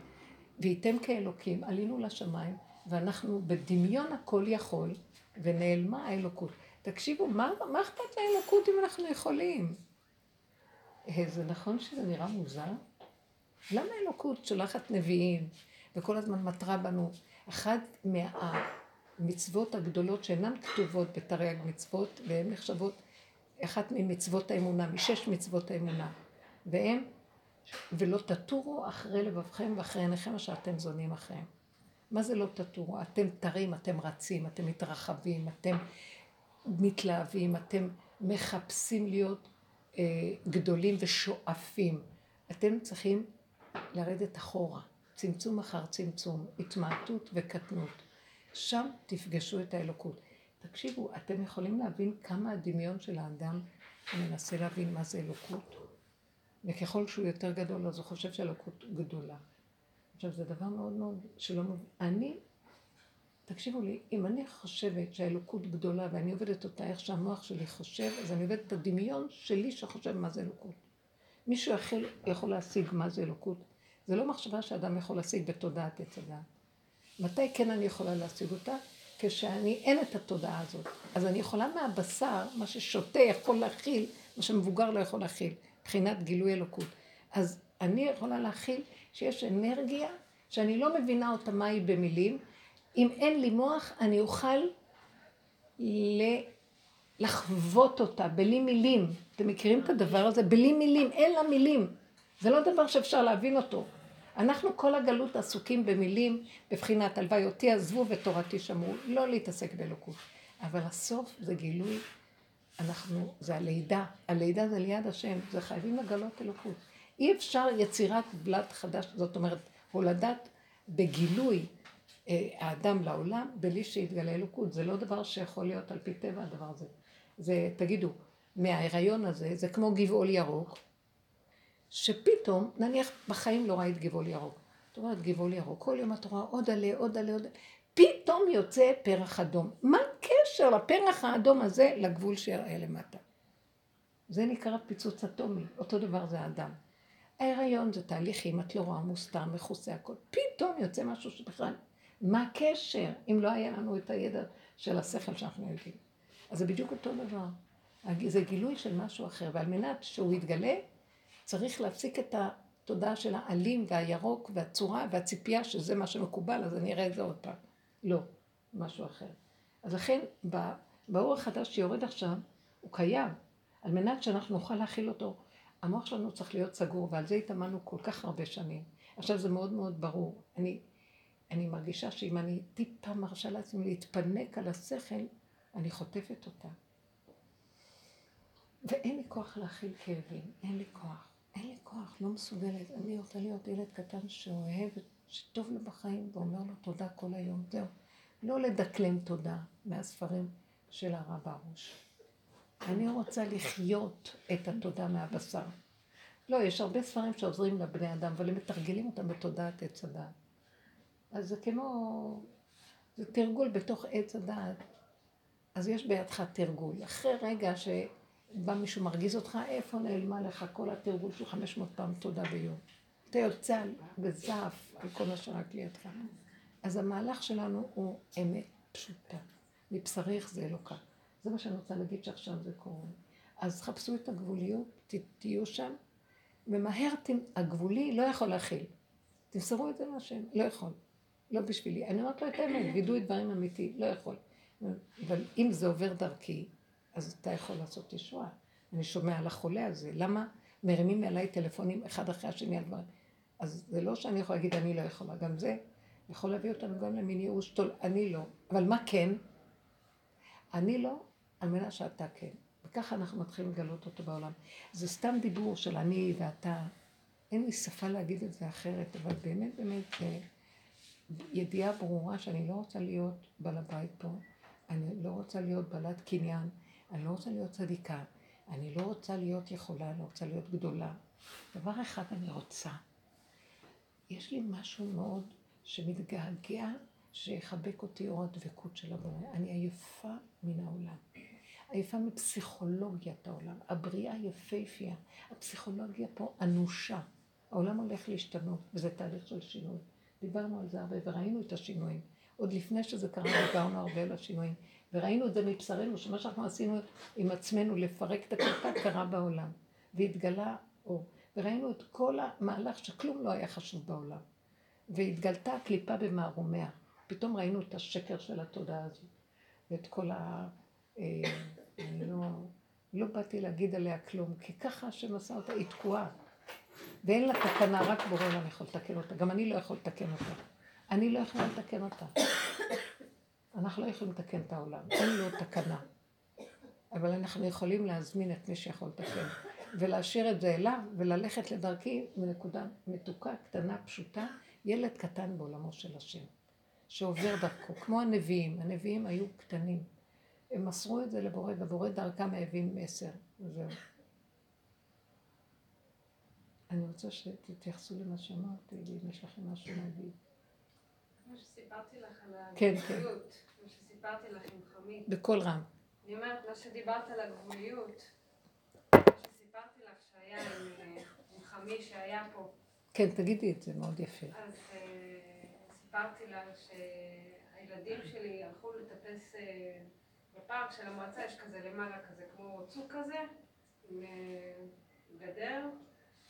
וייתם כאלוקים, עלינו לשמיים, ואנחנו בדמיון הכל יכול, ונעלמה האלוקות. תקשיבו, מה, מה אכפת לאלוקות אם אנחנו יכולים? אה, זה נכון שזה נראה מוזר? למה אלוקות שולחת נביאים, וכל הזמן מטרה בנו. אחת מהמצוות הגדולות שאינן כתובות בתרי"ג מצוות, והן נחשבות אחת ממצוות האמונה, משש מצוות האמונה. והם, ולא תטורו אחרי לבבכם ואחרי עיניכם אשר אתם זונים אחריהם. מה זה לא תטורו? אתם תרים, אתם רצים, אתם מתרחבים, אתם מתלהבים, אתם מחפשים להיות אה, גדולים ושואפים. אתם צריכים לרדת אחורה, צמצום אחר צמצום, התמעטות וקטנות. שם תפגשו את האלוקות. תקשיבו, אתם יכולים להבין כמה הדמיון של האדם מנסה להבין מה זה אלוקות? וככל שהוא יותר גדול, אז הוא חושב שהאלוקות גדולה. עכשיו, זה דבר מאוד מאוד שלא מבין. אני, תקשיבו לי, אם אני חושבת שהאלוקות גדולה ואני עובדת אותה איך שהמוח שלי חושב, אז אני עובדת את הדמיון שלי שחושב מה זה אלוקות. מישהו יכול, יכול להשיג מה זה אלוקות. זה לא מחשבה שאדם יכול להשיג בתודעת עץ הדעת. מתי כן אני יכולה להשיג אותה? כשאני, אין את התודעה הזאת. אז אני יכולה מהבשר, מה ששותה יכול להכיל, מה שמבוגר לא יכול להכיל, מבחינת גילוי אלוקות. אז אני יכולה להכיל שיש אנרגיה שאני לא מבינה אותה מה היא במילים. אם אין לי מוח, אני אוכל ל... לחוות אותה בלי מילים. אתם מכירים את הדבר הזה? בלי מילים, אין לה מילים. זה לא דבר שאפשר להבין אותו. אנחנו כל הגלות עסוקים במילים, בבחינת הלוואי אותי עזבו ותורתי שמרו, לא להתעסק באלוקות. אבל הסוף זה גילוי, אנחנו, זה הלידה, הלידה זה ליד השם, זה חייבים לגלות אלוקות. אי אפשר יצירת בלת חדש, זאת אומרת, הולדת בגילוי אה, האדם לעולם, בלי שיתגלה אלוקות. זה לא דבר שיכול להיות על פי טבע הדבר הזה. זה, תגידו, מההיריון הזה, זה כמו גבעול ירוק, שפתאום, נניח בחיים לא ראית גבעול ירוק. את רואה את גבעול ירוק, כל יום את רואה עוד עלה, עוד עלה, עוד עלה. פתאום יוצא פרח אדום. מה הקשר לפרח האדום הזה לגבול שיראה למטה? זה נקרא פיצוץ אטומי, אותו דבר זה האדם. ההיריון זה תהליכים, את לא רואה מוסתר, מכוסה הכל. פתאום יוצא משהו שבכלל, מה הקשר אם לא היה לנו את הידע של השכל שאנחנו יודעים? אז זה בדיוק אותו דבר. זה גילוי של משהו אחר, ועל מנת שהוא יתגלה, צריך להפסיק את התודעה של העלים והירוק והצורה והציפייה שזה מה שמקובל, אז אני אראה את זה עוד פעם. לא, משהו אחר. אז לכן, באור החדש שיורד עכשיו, הוא קיים, על מנת שאנחנו נוכל להכיל אותו. המוח שלנו צריך להיות סגור, ועל זה התאמנו כל כך הרבה שנים. עכשיו זה מאוד מאוד ברור. אני, אני מרגישה שאם אני טיפה מרשה לעצמי להתפנק על השכל, אני חוטפת אותה. ואין לי כוח להכיל כאבים, אין לי כוח. אין לי כוח, לא מסוגלת. אני רוצה להיות ילד קטן שאוהב, שטוב לו בחיים, ואומר לו תודה כל היום. זהו. לא לדקלם תודה מהספרים של הרב הרוש. אני רוצה לחיות את התודה מהבשר. לא, יש הרבה ספרים שעוזרים לבני אדם, אבל הם מתרגלים אותם בתודעת עץ הדעת. אז זה כמו, זה תרגול בתוך עץ הדעת. אז יש בידך תרגול. אחרי רגע ש... בא מישהו מרגיז אותך, איפה נעלמה לך כל התרגול של 500 פעם תודה ביום? אתה יוצא בזעף על כל מה שרק לידך. אז המהלך שלנו הוא אמת פשוטה. מבשריך זה אלוקה. זה מה שאני רוצה להגיד שעכשיו זה קורה. אז חפשו את הגבוליות, תהיו שם, ומהר הגבולי לא יכול להכיל. תמסרו את זה להשם, לא יכול. לא בשבילי. אני אומרת לו את האמת, וידוי דברים אמיתי, לא יכול. אבל אם זה עובר דרכי, אז אתה יכול לעשות ישועה. אני שומע על החולה הזה, למה מרימים עליי טלפונים אחד אחרי השני על דברים? אז זה לא שאני יכולה להגיד אני לא יכולה, גם זה יכול להביא אותנו גם למין ייאוש טול, אני לא. אבל מה כן? אני לא, על מנת שאתה כן. וככה אנחנו מתחילים לגלות אותו בעולם. זה סתם דיבור של אני ואתה. אין לי שפה להגיד את זה אחרת, אבל באמת באמת ידיעה ברורה שאני לא רוצה להיות בעל הבית פה, אני לא רוצה להיות בעלת קניין. אני לא רוצה להיות צדיקה, אני לא רוצה להיות יכולה, אני לא רוצה להיות גדולה. דבר אחד אני רוצה, יש לי משהו מאוד שמתגעגע, שיחבק אותי אור הדבקות של הבורא. אני עייפה מן העולם. עייפה מפסיכולוגיית העולם. הבריאה יפהפייה. הפסיכולוגיה פה אנושה. העולם הולך להשתנות, וזה תהליך של שינוי. דיברנו על זה הרבה וראינו את השינויים. עוד לפני שזה קרה, דיברנו הרבה על השינויים. וראינו את זה מבשרנו, שמה שאנחנו עשינו עם עצמנו לפרק את הקליפה קרה בעולם. והתגלה אור. וראינו את כל המהלך שכלום לא היה חשוב בעולם. והתגלתה הקליפה במערומיה. פתאום ראינו את השקר של התודעה הזו, ואת כל ה... אה, אני לא, לא באתי להגיד עליה כלום, כי ככה השם עשה אותה, היא תקועה. ואין לה תקנה, רק בורא עולם יכול לתקן אותה. גם אני לא יכול לתקן אותה. אני לא יכולה לתקן אותה. אנחנו לא יכולים לתקן את העולם, אין לו תקנה. אבל אנחנו יכולים להזמין את מי שיכול לתקן, ולהשאיר את זה אליו, וללכת לדרכי מנקודה מתוקה, קטנה, פשוטה, ילד קטן בעולמו של השם, שעובר דרכו, כמו הנביאים, הנביאים היו קטנים. הם מסרו את זה לבורא, ובורא דרכם הבין מסר, וזהו. אני רוצה שתתייחסו למה שאמרתי, אם יש לכם משהו להגיד. כמו שסיפרתי לך על כן, כן. הגבוליות, כמו שסיפרתי לך עם חמית. בקול רם. אני אומרת, מה שדיברת על הגבוליות, שסיפרתי לך שהיה עם, אה, עם חמי שהיה פה, כן, תגידי את זה, מאוד יפה. אז אה, סיפרתי לה שהילדים שלי הלכו לטפס אה, בפארק של המועצה, יש כזה למעלה כזה, כמו צוק כזה, עם גדר.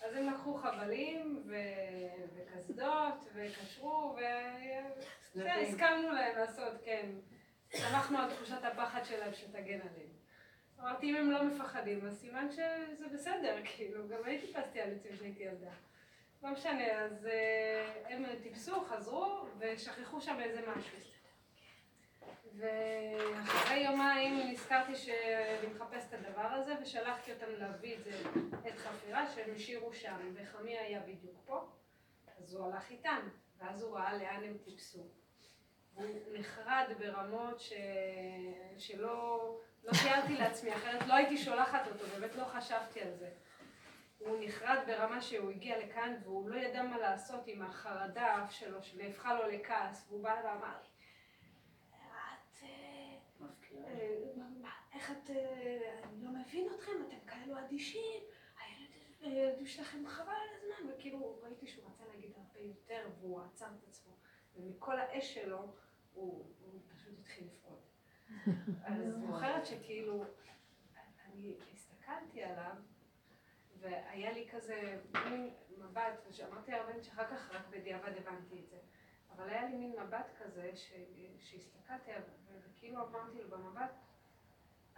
אז הם לקחו חבלים וקסדות וקשרו והסכמנו להם לעשות, כן. שמחנו על תחושת הפחד שלהם שתגן עליהם. אמרתי, אם הם לא מפחדים, אז סימן שזה בסדר, כאילו, גם אני טיפסתי על עצמי כשהייתי ילדה. לא משנה, אז אה, הם טיפסו, חזרו, ושכחו שם איזה משהו. ואחרי יומיים נזכרתי שאני מחפשת את הדבר הזה, ושלחתי אותם להביא את זה, את חפירה, שהם השאירו שם, וחמי היה בדיוק פה, אז הוא הלך איתם, ואז הוא ראה לאן הם טיפסו. הוא נחרד ברמות ש... שלא לא תיארתי לעצמי, אחרת לא הייתי שולחת אותו, באמת לא חשבתי על זה. הוא נחרד ברמה שהוא הגיע לכאן והוא לא ידע מה לעשות עם החרדה שלו, שנהפכה לו לכעס, והוא בא ואמר לי, איך את... אה, אני לא מבין אתכם, אתם כאלו אדישים, הילד שלכם חבל על הזמן, וכאילו ראיתי שהוא רצה להגיד הרבה יותר והוא עצר את עצמו, ומכל האש שלו הוא, פשוט התחיל לפעול. אז זוכרת שכאילו, אני הסתכלתי עליו, והיה לי כזה מין מבט, ושאמרתי הרבה שאחר כך רק בדיעבד הבנתי את זה, אבל היה לי מין מבט כזה. שהסתכלתי עליו, וכאילו אמרתי לו במבט,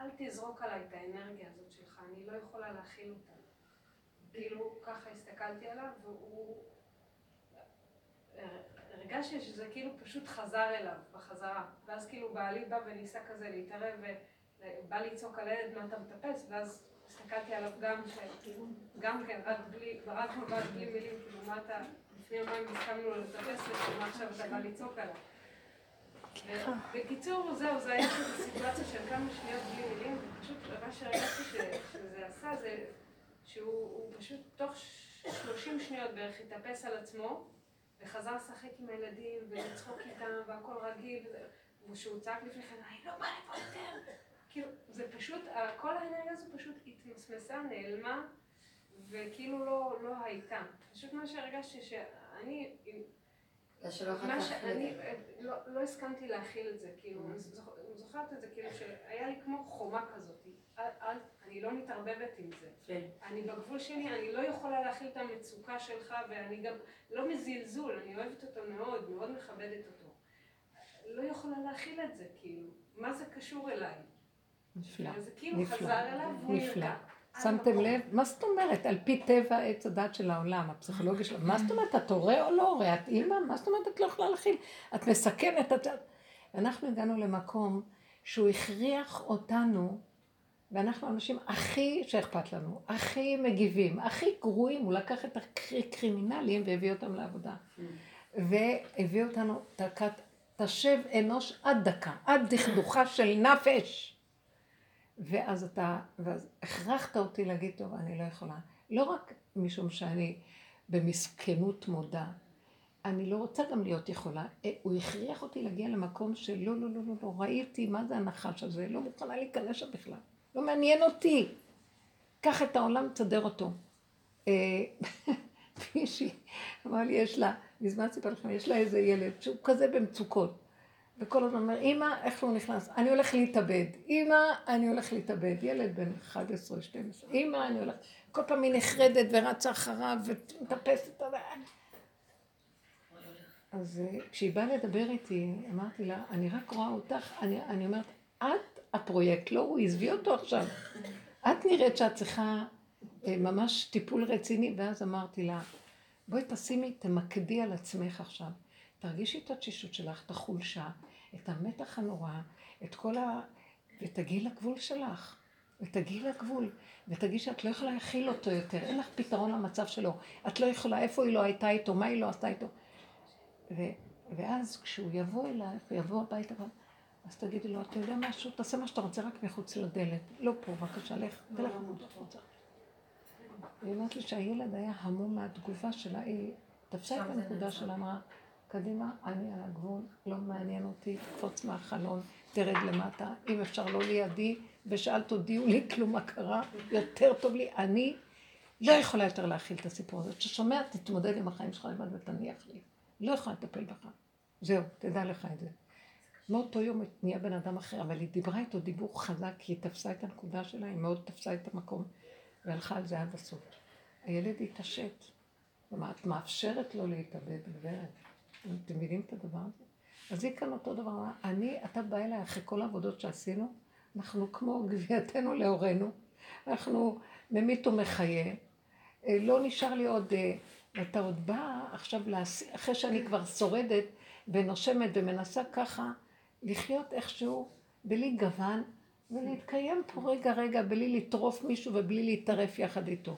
אל תזרוק עליי את האנרגיה הזאת שלך, אני לא יכולה להכיל אותה. כאילו ככה הסתכלתי עליו, והוא... הרגשתי שזה כאילו פשוט חזר אליו בחזרה, ואז כאילו בעלי בא וניסה כזה להתערב ובא לצעוק על הילד מה אתה מטפס, ואז הסתכלתי עליו גם, גם כן, רק בלי, רק מבט בלי מילים, כאילו מה אתה, לפני יומיים הסכמנו לטפס ומה עכשיו אתה בא לצעוק עליו. בקיצור, זהו, זה היה כזה סיטואציה של כמה שניות בלי מילים, ופשוט מה שהרגשתי שזה עשה זה שהוא פשוט תוך 30 שניות בערך התאפס על עצמו וחזר לשחק עם הילדים ולצחוק איתם והכל רגיל וכשהוא צעק לפני כן, אני לא בא לפה יותר כאילו, זה פשוט, כל האנרגיה הזו פשוט התמסמסה, נעלמה וכאילו לא, לא הייתה. פשוט מה שהרגשתי שאני מה שאני לא, לא הסכמתי להכיל את זה, כאילו, אני זוכרת את זה, כאילו שהיה לי כמו חומה כזאת, אני לא מתערבבת עם זה. כן. אני בגבול שלי, אני לא יכולה להכיל את המצוקה שלך, ואני גם לא מזלזול, אני אוהבת אותו מאוד, מאוד מכבדת אותו. לא יכולה להכיל את זה, כאילו, מה זה קשור אליי? נפלא, זה כאילו חזר אליו והוא נרגע. שמתם לב? מה זאת אומרת? על פי טבע עץ הדת של העולם, הפסיכולוגיה שלו. מה זאת אומרת? את הורה או לא הורה? את אימא? מה זאת אומרת? את לא יכולה להכיל. את מסכנת. את... אנחנו הגענו למקום שהוא הכריח אותנו, ואנחנו האנשים הכי שאכפת לנו, הכי מגיבים, הכי גרועים. הוא לקח את הקרימינלים והביא אותם לעבודה. והביא אותנו, תשב אנוש עד דקה, עד דכדוכה של נפש. ואז אתה, ואז הכרחת אותי להגיד, טוב, אני לא יכולה. לא רק משום שאני במסכנות מודה, אני לא רוצה גם להיות יכולה. אה, הוא הכריח אותי להגיע למקום שלא, לא, לא, לא, לא, ראיתי מה זה הנחש הזה, לא מוכנה להיכנס שם בכלל. לא מעניין אותי. קח את העולם, תסדר אותו. אה, מישהי אמר לי, יש לה, מזמן סיפר לכם, יש לה איזה ילד שהוא כזה במצוקות. וכל הזמן אומר, אמא, איך הוא נכנס? אני הולך להתאבד. אמא, אני הולך להתאבד. ילד בן 11, 12. אמא, אני הולך... כל פעם היא נחרדת ורצה אחריו ומטפסת עליה. אז אה, כשהיא באה לדבר איתי, אמרתי לה, אני רק רואה אותך, אני, אני אומרת, את הפרויקט, לא הוא, עזבי אותו עכשיו. את נראית שאת צריכה אה, ממש טיפול רציני, ואז אמרתי לה, בואי תשימי, תמקדי על עצמך עכשיו. תרגישי את התשישות שלך, את החולשה, את המתח הנורא, את כל ה... ותגיעי לגבול שלך. ותגיעי לגבול. ותגידי שאת לא יכולה להכיל אותו יותר, אין לך פתרון למצב שלו. את לא יכולה, איפה היא לא הייתה איתו, מה היא לא עשתה איתו. ו... ואז כשהוא יבוא אלייך, הוא יבוא הביתה, אז תגידי לו, אתה יודע משהו, תעשה מה שאתה רוצה רק מחוץ לדלת. לא פה, בבקשה, לך, תלך החוצה. היא אומרת לי שהילד היה המום מהתגובה שלה, היא תפסה את הנקודה שלה, אמרה, קדימה, אני על הגבול, לא מעניין אותי, תקפוץ מהחלון, תרד למטה, אם אפשר לא לידי, ושאל תודיעו לי כלום מה קרה, יותר טוב לי, אני לא יכולה יותר להכיל את הסיפור הזה. כששומע, תתמודד עם החיים שלך לבד ותניח לי. לא יכולה לטפל בך. זהו, תדע לך את זה. מאותו יום נהיה בן אדם אחר, אבל היא דיברה איתו דיבור חזק, כי היא תפסה את הנקודה שלה, היא מאוד תפסה את המקום, והלכה על זה עד הסוף. הילד התעשת. כלומר, את מאפשרת לו להתאבד, גברת. אתם מבינים את הדבר הזה? אז היא כאן אותו דבר, אני, אתה בא אליי אחרי כל העבודות שעשינו, אנחנו כמו גבייתנו להורינו, אנחנו ממית ומחיה, אה, לא נשאר לי עוד, אה, אתה עוד בא עכשיו, להס... אחרי שאני כבר שורדת ונושמת ומנסה ככה לחיות איכשהו בלי גוון ולהתקיים פה רגע רגע בלי לטרוף מישהו ובלי להתערף יחד איתו.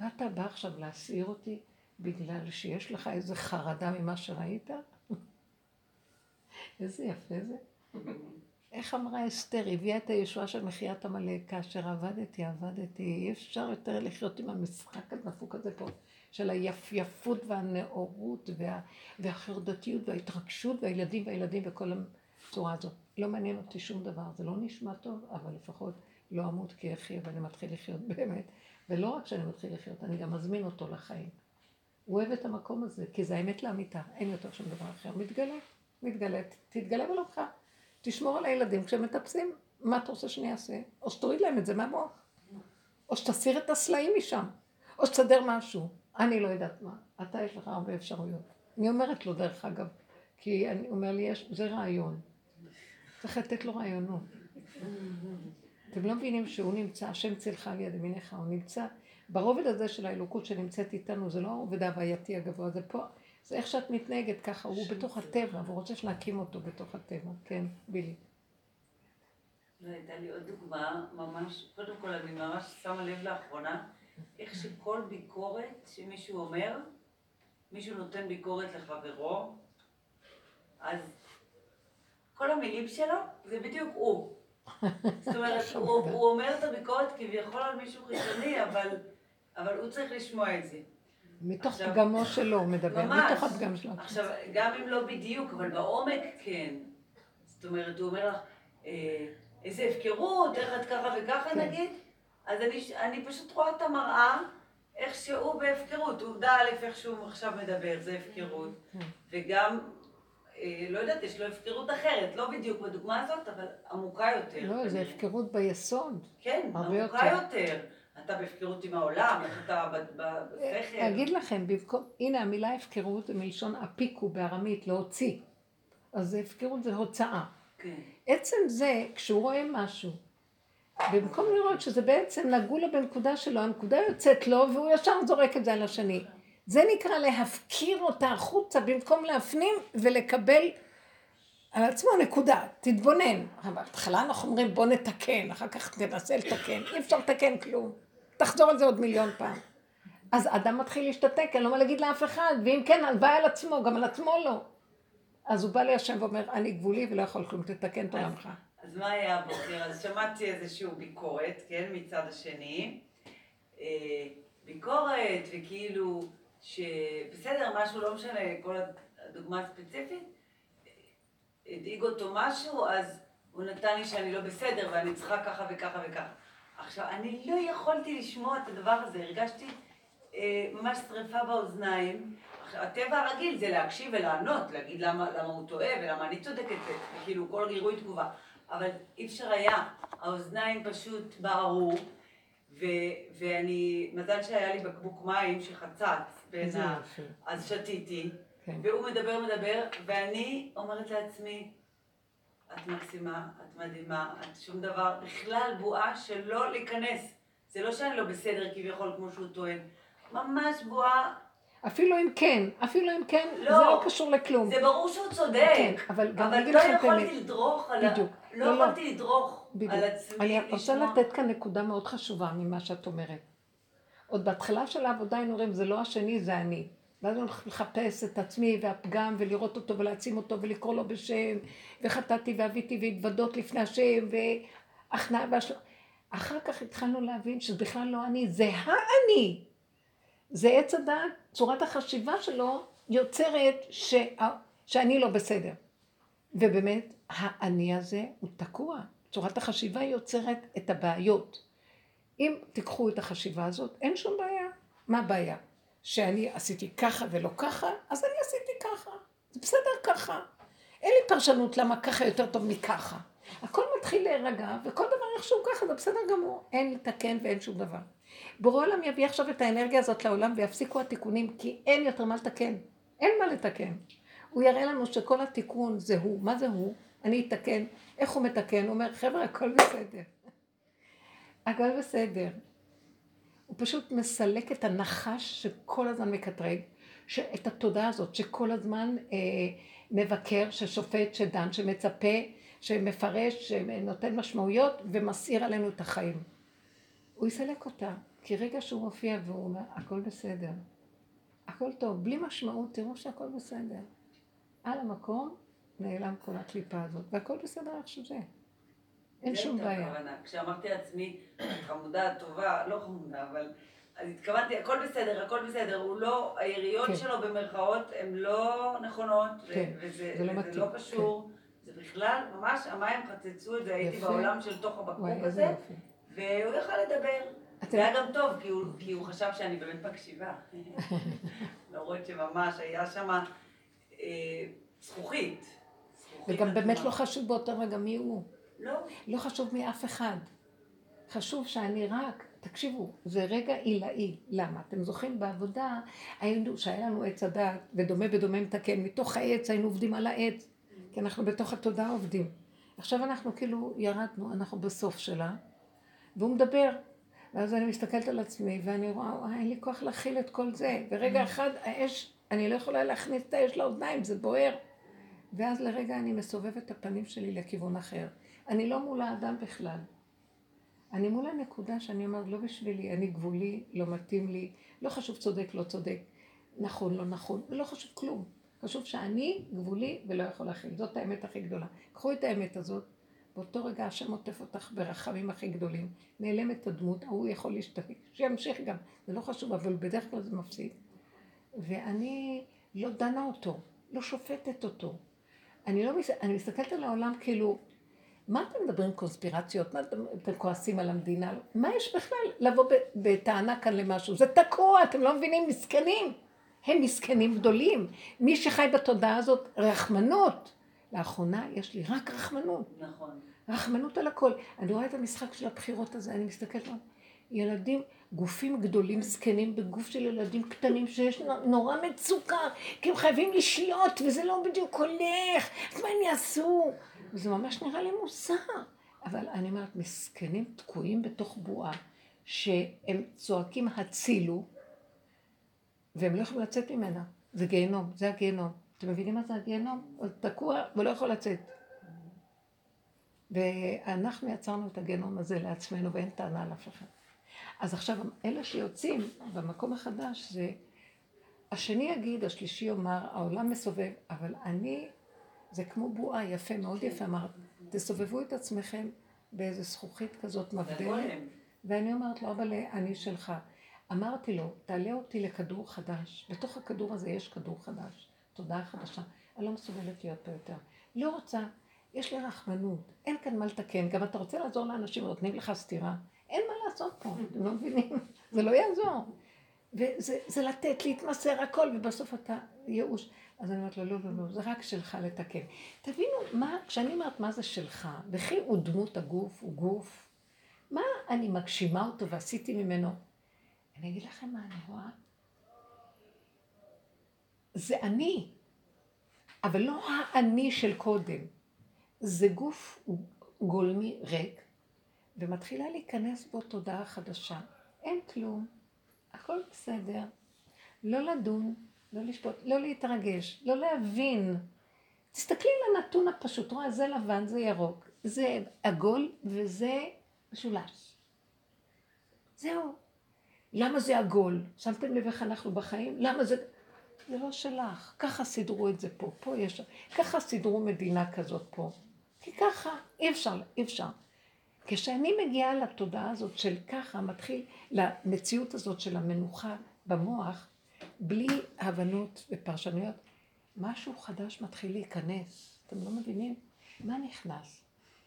ואתה בא עכשיו להסעיר אותי בגלל שיש לך איזה חרדה ממה שראית? איזה יפה זה. איך אמרה אסתר, הביאה את הישועה של מחיית עמלק, כאשר עבדתי, עבדתי, אי אפשר יותר לחיות עם המשחק הדפוק הזה פה, של היפייפות והנאורות וה, והחרדתיות וההתרגשות והילדים והילדים וכל הצורה הזאת. לא מעניין אותי שום דבר, זה לא נשמע טוב, אבל לפחות לא אמות כי אחי, ואני מתחיל לחיות באמת. ולא רק שאני מתחיל לחיות, אני גם מזמין אותו לחיים. הוא אוהב את המקום הזה, כי זה האמת לאמיתה, אין יותר שום דבר אחר. מתגלה, מתגלה, תתגלה בלבך. תשמור על הילדים כשהם מטפסים, מה אתה רוצה שאני אעשה? או שתוריד להם את זה מהמוח, או שתסיר את הסלעים משם, או שתסדר משהו. אני לא יודעת מה. אתה יש לך הרבה אפשרויות. אני אומרת לו דרך אגב, כי אני אומר לי, יש, זה רעיון. צריך לתת לו רעיונות. אתם לא מבינים שהוא נמצא, השם צילך על יד ימיניך, הוא נמצא ברובד הזה של האלוקות שנמצאת איתנו, זה לא הרובד ההווייתי הגבוה, זה פה, זה איך שאת מתנהגת ככה, הוא בתוך הטבע, והוא רוצה שנקים אותו בתוך הטבע, כן, בילי. לא, הייתה לי עוד דוגמה, ממש, קודם כל אני ממש שמה לב לאחרונה, איך שכל ביקורת שמישהו אומר, מישהו נותן ביקורת לחברו, אז כל המילים שלו זה בדיוק הוא. זאת אומרת, הוא, הוא אומר את הביקורת כביכול על מישהו חיצוני, אבל, אבל הוא צריך לשמוע את זה. מתוך עכשיו- פגמו שלו הוא מדבר, ממש. מתוך הפגם שלו. עכשיו, גם אם לא בדיוק, אבל בעומק כן. זאת אומרת, הוא אומר לך, אה, איזה הפקרות, איך את ככה וככה כן. נגיד, אז אני, אני פשוט רואה את המראה, איך שהוא בהפקרות, עובדה א', איך שהוא עכשיו מדבר, זה הפקרות. כן. וגם, אה, לא יודעת, יש לו הפקרות אחרת, לא בדיוק בדוגמה הזאת, אבל עמוקה יותר. לא, זה כנראה. הפקרות ביסוד. כן, עמוקה יותר. יותר. אתה בהפקרות עם העולם, איך אתה בשכל. אגיד לכם, במקום, הנה המילה הפקרות מלשון אפיקו בארמית, להוציא. אז הפקרות זה הוצאה. כן. עצם זה, כשהוא רואה משהו, במקום לראות שזה בעצם נגעו לו בנקודה שלו, הנקודה יוצאת לו והוא ישר זורק את זה על השני. זה נקרא להפקיר אותה החוצה במקום להפנים ולקבל על עצמו נקודה, תתבונן. בהתחלה אנחנו אומרים בוא נתקן, אחר כך תנסה לתקן, אי אפשר לתקן כלום. תחזור על זה עוד מיליון פעם. אז אדם מתחיל להשתתק, אין לו מה להגיד לאף אחד, ואם כן, הלוואי על עצמו, גם על עצמו לא. אז הוא בא להשם ואומר, אני גבולי ולא יכול כלום, תתקן את עולמך. אז מה היה הבוקר? אז שמעתי איזושהי ביקורת, כן, מצד השני. אה, ביקורת, וכאילו, שבסדר, משהו, לא משנה, כל הדוגמה הספציפית, הדאיג אותו משהו, אז הוא נתן לי שאני לא בסדר, ואני צריכה ככה וככה וככה. עכשיו, אני לא יכולתי לשמוע את הדבר הזה, הרגשתי אה, ממש שריפה באוזניים. עכשיו, הטבע הרגיל זה להקשיב ולענות, להגיד למה, למה הוא טועה ולמה אני צודקת, וכאילו כל גירוי תגובה. אבל אי אפשר היה, האוזניים פשוט בערו, ו- ואני, מזל שהיה לי בקבוק מים שחצץ בין ה... אז שתיתי, כן. והוא מדבר, מדבר, ואני אומרת לעצמי, את מקסימה, את מדהימה, את שום דבר, בכלל בועה שלא להיכנס. זה לא שאני לא בסדר כביכול, כמו שהוא טוען. ממש בועה, אפילו אם כן, אפילו אם כן, לא. זה לא קשור לכלום. זה ברור שהוא צודק. כן, אבל גם אבל לא. יכולתי לדרוך על ה... בדיוק. לא לא, לא. יכולתי לדרוך בדיוק. על עצמי, אני רוצה לשמוע. לתת כאן נקודה מאוד חשובה ממה שאת אומרת. עוד בהתחלה של העבודה היינו אומרים, זה לא השני, זה אני. ואז אני הולכת לחפש את עצמי והפגם ולראות אותו ולהעצים אותו ולקרוא לו בשם וחטאתי ואביתי והתוודות לפני השם והכנעה והשל... אחר כך התחלנו להבין שזה בכלל לא אני, זה האני. זה עץ הדעת, צורת החשיבה שלו יוצרת שה... שאני לא בסדר. ובאמת, האני הזה הוא תקוע. צורת החשיבה יוצרת את הבעיות. אם תיקחו את החשיבה הזאת, אין שום בעיה. מה הבעיה? שאני עשיתי ככה ולא ככה, אז אני עשיתי ככה. זה בסדר ככה. אין לי פרשנות למה ככה יותר טוב מככה. הכל מתחיל להירגע, וכל דבר איכשהו ככה, זה בסדר גמור. אין לתקן ואין שום דבר. בורא עולם יביא עכשיו את האנרגיה הזאת לעולם ויפסיקו התיקונים, כי אין יותר מה לתקן. אין מה לתקן. הוא יראה לנו שכל התיקון זה הוא. מה זה הוא? אני אתקן. איך הוא מתקן? הוא אומר, חבר'ה, הכל בסדר. הכל בסדר. הוא פשוט מסלק את הנחש שכל הזמן מקטרג, את התודעה הזאת שכל הזמן אה, מבקר, ששופט, שדן, שמצפה, שמפרש, שנותן משמעויות ומסעיר עלינו את החיים. הוא יסלק אותה, כי רגע שהוא מופיע והוא אומר, הכל בסדר, הכל טוב, בלי משמעות, תראו שהכל בסדר. על המקום נעלם כל הקליפה הזאת, והכל בסדר איך שזה. אין שום בעיה. כשאמרתי לעצמי, חמודה, טובה, לא חמודה, אבל... אז התכוונתי, הכל בסדר, הכל בסדר, הוא לא, היריות כן. שלו במרכאות הן לא נכונות, כן, וזה זה לא וזה לא קשור, זה בכלל, ממש המים חצצו את זה, הייתי. בעולם של תוך הבקבוק הזה. והוא יכל לדבר. זה היה גם טוב, כי הוא, כי הוא חשב שאני באמת מקשיבה. למרות שממש היה שם אה, זכוכית. וגם באמת. לא חשוב באותו רגע מי הוא. לא, לא חשוב מי אף אחד. חשוב שאני רק, תקשיבו, זה רגע עילאי. למה? אתם זוכרים בעבודה, היינו, שהיה לנו עץ הדת, ודומה בדומה מתקן, מתוך העץ היינו עובדים על העץ, כי אנחנו בתוך התודעה עובדים. עכשיו אנחנו כאילו ירדנו, אנחנו בסוף שלה, והוא מדבר. ואז אני מסתכלת על עצמי, ואני רואה, וואי, אין לי כוח להכיל את כל זה. ורגע אחד, האש, אני לא יכולה להכניס את האש לאוזניים, זה בוער. ואז לרגע אני מסובבת את הפנים שלי לכיוון אחר. אני לא מול האדם בכלל. אני מול הנקודה שאני אומרת, לא בשבילי, אני גבולי, לא מתאים לי, לא חשוב צודק, לא צודק, נכון, לא נכון, לא חשוב כלום. חשוב שאני גבולי ולא יכול להכיל. זאת האמת הכי גדולה. קחו את האמת הזאת, באותו רגע השם עוטף אותך ברחמים הכי גדולים, נעלמת הדמות, ההוא יכול להשתתף, שימשיך גם, זה לא חשוב, אבל בדרך כלל זה מפסיק. ואני לא דנה אותו, לא שופטת אותו. אני לא, מס- אני מסתכלת על העולם כאילו, מה אתם מדברים קונספירציות? מה אתם, אתם כועסים על המדינה? מה יש בכלל לבוא ב- בטענה כאן למשהו? זה תקוע, אתם לא מבינים, מסכנים. הם מסכנים גדולים. מי שחי בתודעה הזאת, רחמנות. לאחרונה יש לי רק רחמנות. נכון. רחמנות על הכל. אני רואה את המשחק של הבחירות הזה, אני מסתכלת, ואומרת, ילדים, גופים גדולים, זקנים בגוף של ילדים קטנים שיש נו- נורא מצוקה, כי הם חייבים לשלוט, וזה לא בדיוק הולך, אז מה הם יעשו? וזה ממש נראה לי מוזר. אבל אני אומרת, מסכנים תקועים בתוך בועה, שהם צועקים הצילו, והם לא יכולים לצאת ממנה. זה גיהנום, זה הגיהנום. אתם מבינים מה זה הגיהנום? הוא תקוע ולא יכול לצאת. ואנחנו יצרנו את הגיהנום הזה לעצמנו ואין טענה על אף אחד. אז עכשיו, אלה שיוצאים במקום החדש זה, השני יגיד, השלישי יאמר, העולם מסובב, אבל אני, זה כמו בועה, יפה, מאוד יפה אמרת, תסובבו את עצמכם באיזה זכוכית כזאת מבדלת. ואני אומרת לו, אבל אני שלך. אמרתי לו, תעלה אותי לכדור חדש. בתוך הכדור הזה יש כדור חדש, תודעה חדשה. אני לא מסוגלת להיות פה יותר. לא רוצה, יש לי רחמנות, אין כאן מה לתקן. גם אתה רוצה לעזור לאנשים, נותנים לך סטירה. אין מה לעשות פה, אתם לא מבינים? זה לא יעזור. וזה זה לתת, להתמסר, הכל, ובסוף אתה ייאוש. אז אני אומרת לו, לא, לא, לא, זה רק שלך לתקן. תבינו, מה, כשאני אומרת מה זה שלך, וכי הוא דמות הגוף, הוא גוף, מה אני מגשימה אותו ועשיתי ממנו? אני אגיד לכם מה אני רואה. זה אני. אבל לא האני של קודם. זה גוף גולמי ריק, ומתחילה להיכנס בו תודעה חדשה. אין כלום, הכל בסדר. לא לדון, לא לשפוט, לא להתרגש, לא להבין. תסתכלי על הנתון הפשוט, רואה, זה לבן, זה ירוק, זה עגול וזה משולש. זהו. למה זה עגול? שמתם לב איך אנחנו בחיים? למה זה... זה לא שלך. ככה סידרו את זה פה. פה יש... ככה סידרו מדינה כזאת פה. כי ככה, אי אפשר, אי אפשר. כשאני מגיעה לתודעה הזאת של ככה, מתחיל למציאות הזאת של המנוחה במוח, בלי הבנות ופרשנויות, משהו חדש מתחיל להיכנס. אתם לא מבינים? מה נכנס?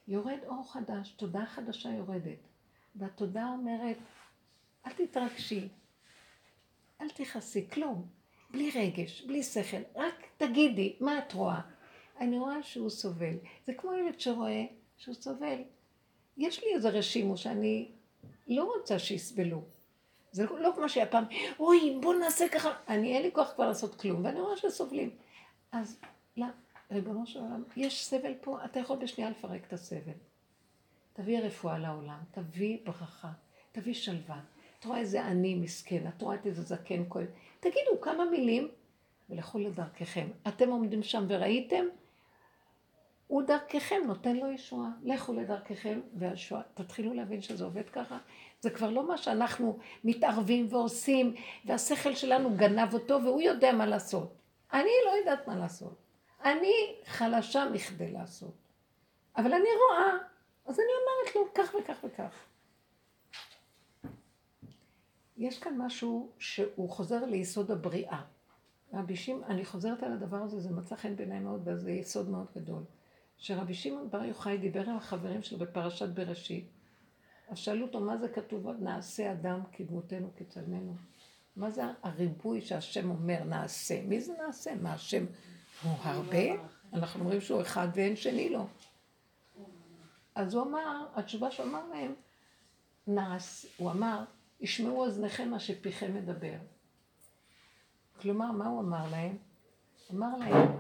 יורד אור חדש, תודעה חדשה יורדת. והתודעה אומרת, אל תתרגשי, אל תכעסי, כלום. בלי רגש, בלי שכל, רק תגידי, מה את רואה? אני רואה שהוא סובל. זה כמו ילד שרואה שהוא סובל. יש לי איזה רשימו שאני לא רוצה שיסבלו. זה לא, כמו שהיה פעם, אוי, בוא נעשה ככה. אני, אין לי כוח כבר לעשות כלום, ואני רואה שסובלים. אז, לא, ריבונו של עולם, יש סבל פה, אתה יכול בשנייה לפרק את הסבל. תביא רפואה לעולם, תביא ברכה, תביא שלווה. את רואה איזה עני מסכן, את רואה איזה זקן כואב. תגידו כמה מילים ולכו לדרככם. אתם עומדים שם וראיתם? הוא דרככם, נותן לו ישועה. לכו לדרככם והשועה. תתחילו להבין שזה עובד ככה. זה כבר לא מה שאנחנו מתערבים ועושים, והשכל שלנו גנב אותו והוא יודע מה לעשות. אני לא יודעת מה לעשות. אני חלשה מכדי לעשות. אבל אני רואה, אז אני אומרת לו כך וכך וכך. יש כאן משהו שהוא חוזר ליסוד הבריאה. רבי שמעון, אני חוזרת על הדבר הזה, זה מצא חן בעיניי מאוד, וזה יסוד מאוד גדול. שרבי שמעון בר יוחאי דיבר עם החברים שלו בפרשת בראשית, אז שאלו אותו מה זה כתוב, נעשה אדם כדמותנו כצלמנו. מה זה הריבוי שהשם אומר נעשה? מי זה נעשה? מה השם הוא הרבה? אנחנו אומרים שהוא אחד ואין שני לו. אז הוא אמר, התשובה שהוא אמר להם, נעש, הוא אמר, ישמעו אוזניכם מה שפיכם מדבר. כלומר, מה הוא אמר להם? אמר להם,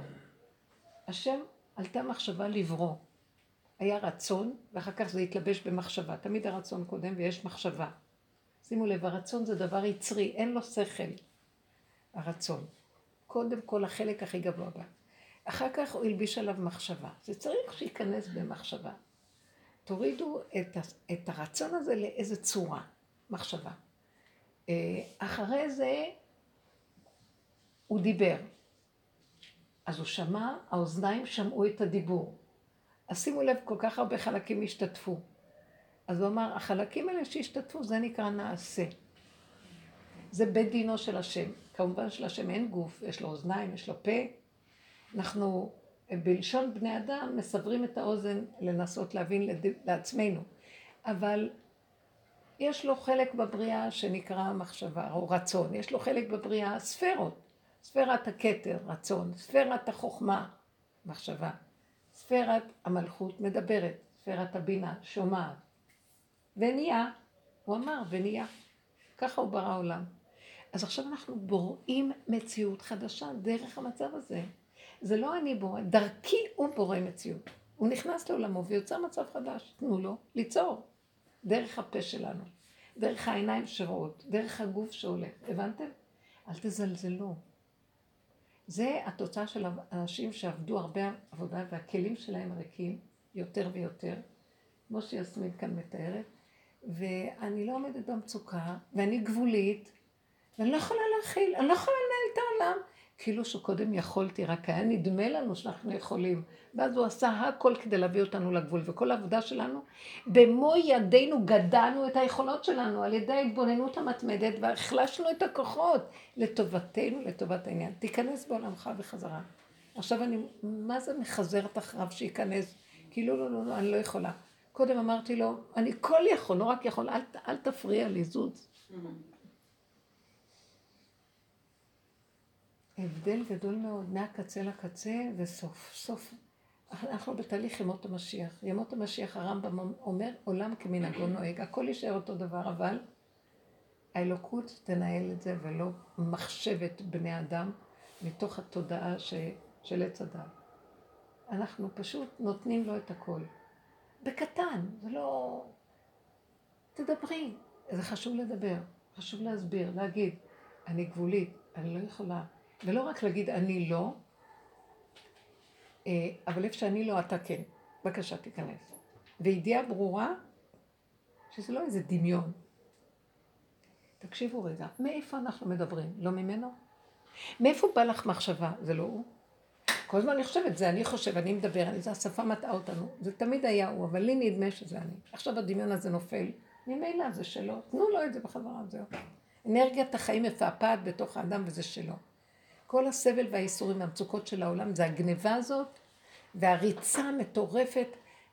השם עלתה מחשבה לברוא. היה רצון, ואחר כך זה התלבש במחשבה. תמיד הרצון קודם ויש מחשבה. שימו לב, הרצון זה דבר יצרי, אין לו שכל. הרצון. קודם כל החלק הכי גבוה בה. אחר כך הוא הלביש עליו מחשבה. זה צריך שייכנס במחשבה. תורידו את, את הרצון הזה לאיזה צורה. מחשבה. אה, אחרי זה הוא דיבר. אז הוא שמע, האוזניים שמעו את הדיבור. אז שימו לב, כל כך הרבה חלקים השתתפו. אז הוא אמר, החלקים האלה שהשתתפו, זה נקרא נעשה. זה בית דינו של השם. כמובן שלשם אין גוף, יש לו אוזניים, יש לו פה. אנחנו בלשון בני אדם מסברים את האוזן לנסות להבין לעצמנו. אבל יש לו חלק בבריאה שנקרא מחשבה או רצון, יש לו חלק בבריאה ספרות, ספרת הכתר, רצון, ספרת החוכמה, מחשבה, ספרת המלכות מדברת, ספרת הבינה, שומעת, ונהיה, הוא אמר ונהיה, ככה הוא ברא עולם. אז עכשיו אנחנו בוראים מציאות חדשה דרך המצב הזה. זה לא אני בורא, דרכי הוא בורא מציאות. הוא נכנס לעולמו ויוצר מצב חדש, תנו לו ליצור. דרך הפה שלנו, דרך העיניים שרואות, דרך הגוף שהולך. הבנתם? אל תזלזלו. זה התוצאה של אנשים שעבדו הרבה עבודה והכלים שלהם ריקים יותר ויותר, כמו שיסמין כאן מתארת, ואני לא עומדת במצוקה, ואני גבולית, ואני לא יכולה להכיל, אני לא יכולה. כאילו שקודם יכולתי, רק היה נדמה לנו שאנחנו יכולים. ואז הוא עשה הכל כדי להביא אותנו לגבול, וכל העבודה שלנו, במו ידינו גדענו את היכולות שלנו על ידי ההתבוננות המתמדת, והחלשנו את הכוחות לטובתנו, לטובת העניין. תיכנס בעולמך בחזרה. עכשיו אני, מה זה מחזרת אחריו שייכנס? כאילו, לא, לא, לא, אני לא יכולה. קודם אמרתי לו, אני כל יכול, לא רק יכול, אל, אל תפריע לי, זוז. Mm-hmm. הבדל גדול מאוד מהקצה לקצה וסוף סוף. אנחנו בתהליך ימות המשיח. ימות המשיח הרמב"ם אומר עולם כמנהגו נוהג, הכל יישאר אותו דבר, אבל האלוקות תנהל את זה ולא מחשבת בני אדם מתוך התודעה של עץ הדת. אנחנו פשוט נותנים לו את הכל. בקטן, זה לא... תדברי. זה חשוב לדבר, חשוב להסביר, להגיד, אני גבולית, אני לא יכולה. ולא רק להגיד אני לא, אה, אבל איפה שאני לא, אתה כן. בבקשה, תיכנס. וידיעה ברורה שזה לא איזה דמיון. תקשיבו רגע, מאיפה אנחנו מדברים? לא ממנו? מאיפה בא לך מחשבה? זה לא הוא? כל הזמן אני חושבת, זה אני חושב, אני מדבר, אני, זה השפה מטעה אותנו. זה תמיד היה הוא, אבל לי נדמה שזה אני. עכשיו הדמיון הזה נופל. ממילא זה שלו, תנו לו את זה בחזרה, זהו. אנרגיית החיים מפעפעת בתוך האדם וזה שלו. כל הסבל והאיסורים והמצוקות של העולם זה הגניבה הזאת והריצה המטורפת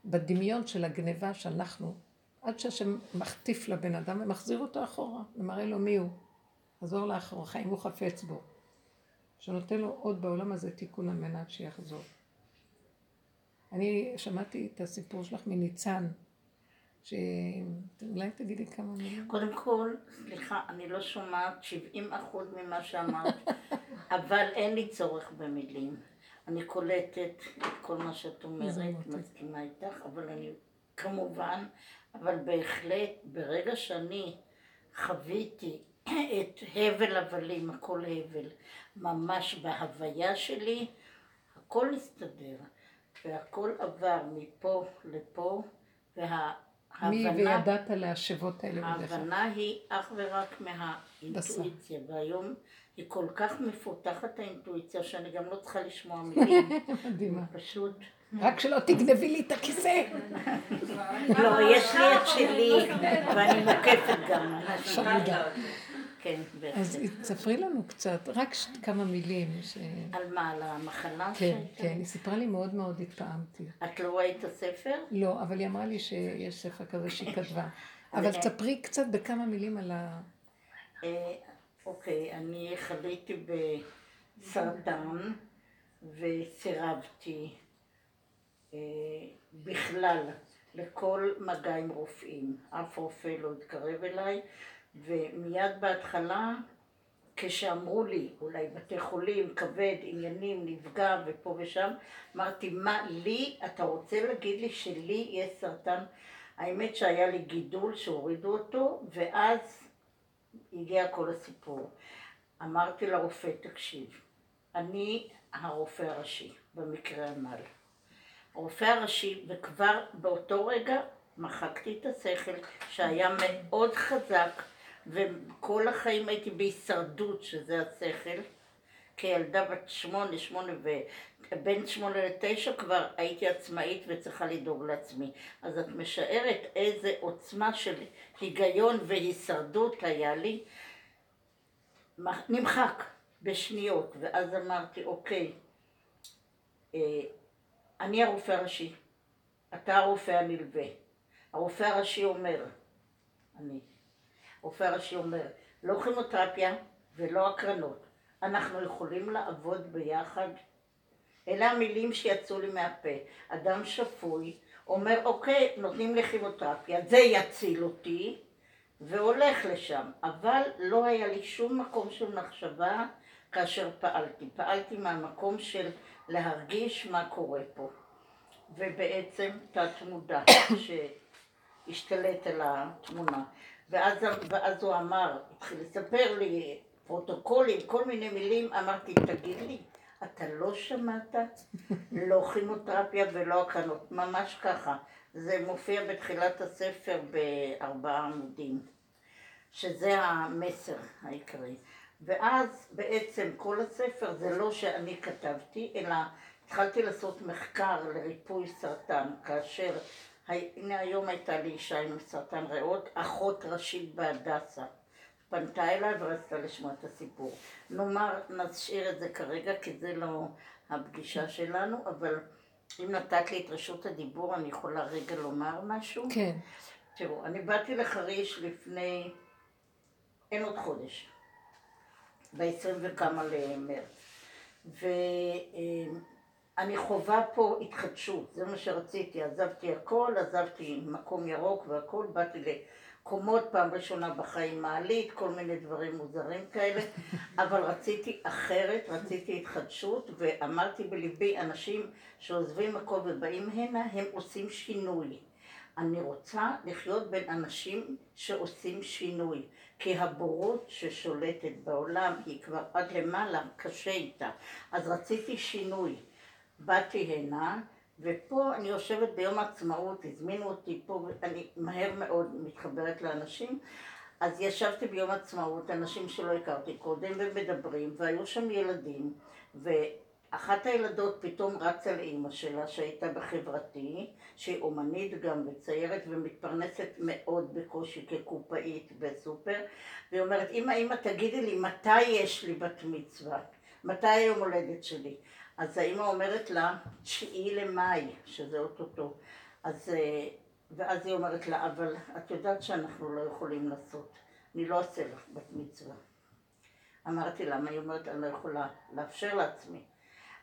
בדמיון של הגניבה שאנחנו, עד שהשם מחטיף לבן אדם ומחזיר אותו אחורה ומראה לו מי הוא. חזור לאחור, חיים הוא חפץ בו. שנותן לו עוד בעולם הזה תיקון על מנת שיחזור. אני שמעתי את הסיפור שלך מניצן, שאולי תגידי כמה מילים. קודם כל, סליחה, אני לא שומעת 70 אחוז ממה שאמרת, אבל אין לי צורך במילים. אני קולטת את כל מה שאת אומרת, מסכימה איתך, אבל אני, כמובן, אבל בהחלט, ברגע שאני חוויתי את הבל הבלים, הכל הבל, ממש בהוויה שלי, הכל הסתדר, והכל עבר מפה לפה, וה... מי וידעת להשבות האלה בדרך ההבנה היא אך ורק מהאינטואיציה, והיום היא כל כך מפותחת האינטואיציה שאני גם לא צריכה לשמוע מילים. מדהימה. פשוט... רק שלא תגנבי לי את הכיסא. לא, יש לי את שלי, ואני מוקפת גם. כן, בהחלט. אז תספרי לנו קצת, רק כמה מילים. על מה, על המחלה כן, כן, היא סיפרה לי מאוד מאוד התפעמתי. את לא ראית את הספר? לא, אבל היא אמרה לי שיש ספר כזה שהיא כתבה. אבל תספרי קצת בכמה מילים על ה... אה, אוקיי, אני חליתי בסרטן וסירבתי אה, בכלל לכל מגע עם רופאים. אף רופא לא התקרב אליי. ומיד בהתחלה, כשאמרו לי, אולי בתי חולים, כבד, עניינים, נפגע ופה ושם, אמרתי, מה לי, אתה רוצה להגיד לי שלי יש סרטן? האמת שהיה לי גידול שהורידו אותו, ואז הגיע כל הסיפור. אמרתי לרופא, תקשיב, אני הרופא הראשי, במקרה הנ"ל. הרופא הראשי, וכבר באותו רגע מחקתי את השכל שהיה מאוד חזק וכל החיים הייתי בהישרדות, שזה השכל. כילדה בת שמונה, שמונה ובין שמונה לתשע כבר הייתי עצמאית וצריכה לדאוג לעצמי. אז את משערת איזה עוצמה של היגיון והישרדות היה לי. נמחק בשניות, ואז אמרתי, אוקיי, אה, אני הרופא הראשי, אתה הרופא הנלווה. הרופא הראשי אומר, אני, רופא הראשי אומר, לא כימותרפיה ולא הקרנות. אנחנו יכולים לעבוד ביחד. אלה המילים שיצאו לי מהפה. אדם שפוי אומר, אוקיי, נותנים לי כימותרפיה, זה יציל אותי, והולך לשם. אבל לא היה לי שום מקום של מחשבה כאשר פעלתי. פעלתי מהמקום של להרגיש מה קורה פה. ובעצם תת מודע שהשתלט על התמונה. ואז, ואז הוא אמר, התחיל לספר לי פרוטוקולים, כל מיני מילים, אמרתי, תגיד לי, אתה לא שמעת? לא כימותרפיה ולא הקרנות, ממש ככה. זה מופיע בתחילת הספר בארבעה עמודים, שזה המסר העיקרי. ואז בעצם כל הספר זה לא שאני כתבתי, אלא התחלתי לעשות מחקר לריפוי סרטן, כאשר הנה היום הייתה לי אישה עם סרטן ריאות, אחות ראשית בהדסה. פנתה אליי ורצתה לשמוע את הסיפור. נאמר, נשאיר את זה כרגע, כי זה לא הפגישה שלנו, אבל אם נתת לי את רשות הדיבור, אני יכולה רגע לומר משהו? כן. תראו, אני באתי לחריש לפני, אין עוד חודש, ב-20 וכמה למרץ. ו... אני חווה פה התחדשות, זה מה שרציתי, עזבתי הכל, עזבתי מקום ירוק והכל, באתי קומות, פעם ראשונה בחיים מעלית, כל מיני דברים מוזרים כאלה, אבל רציתי אחרת, רציתי התחדשות, ואמרתי בליבי, אנשים שעוזבים מקום ובאים הנה, הם עושים שינוי. אני רוצה לחיות בין אנשים שעושים שינוי, כי הבורות ששולטת בעולם היא כבר עד למעלה, קשה איתה. אז רציתי שינוי. באתי הנה, ופה אני יושבת ביום העצמאות, הזמינו אותי פה, ואני מהר מאוד מתחברת לאנשים, אז ישבתי ביום העצמאות, אנשים שלא הכרתי קודם, ומדברים, והיו שם ילדים, ואחת הילדות פתאום רצה לאימא שלה, שהייתה בחברתי, שהיא אומנית גם וציירת, ומתפרנסת מאוד בקושי כקופאית בסופר, והיא אומרת, אמא, אמא, תגידי לי, מתי יש לי בת מצווה? מתי היום הולדת שלי? אז האמא אומרת לה, תשיעי למאי, שזה אוטוטו. אז, אה, ואז היא אומרת לה, אבל את יודעת שאנחנו לא יכולים לעשות, אני לא אעשה לך בת מצווה. אמרתי למה? היא אומרת, אני לא יכולה לאפשר לעצמי.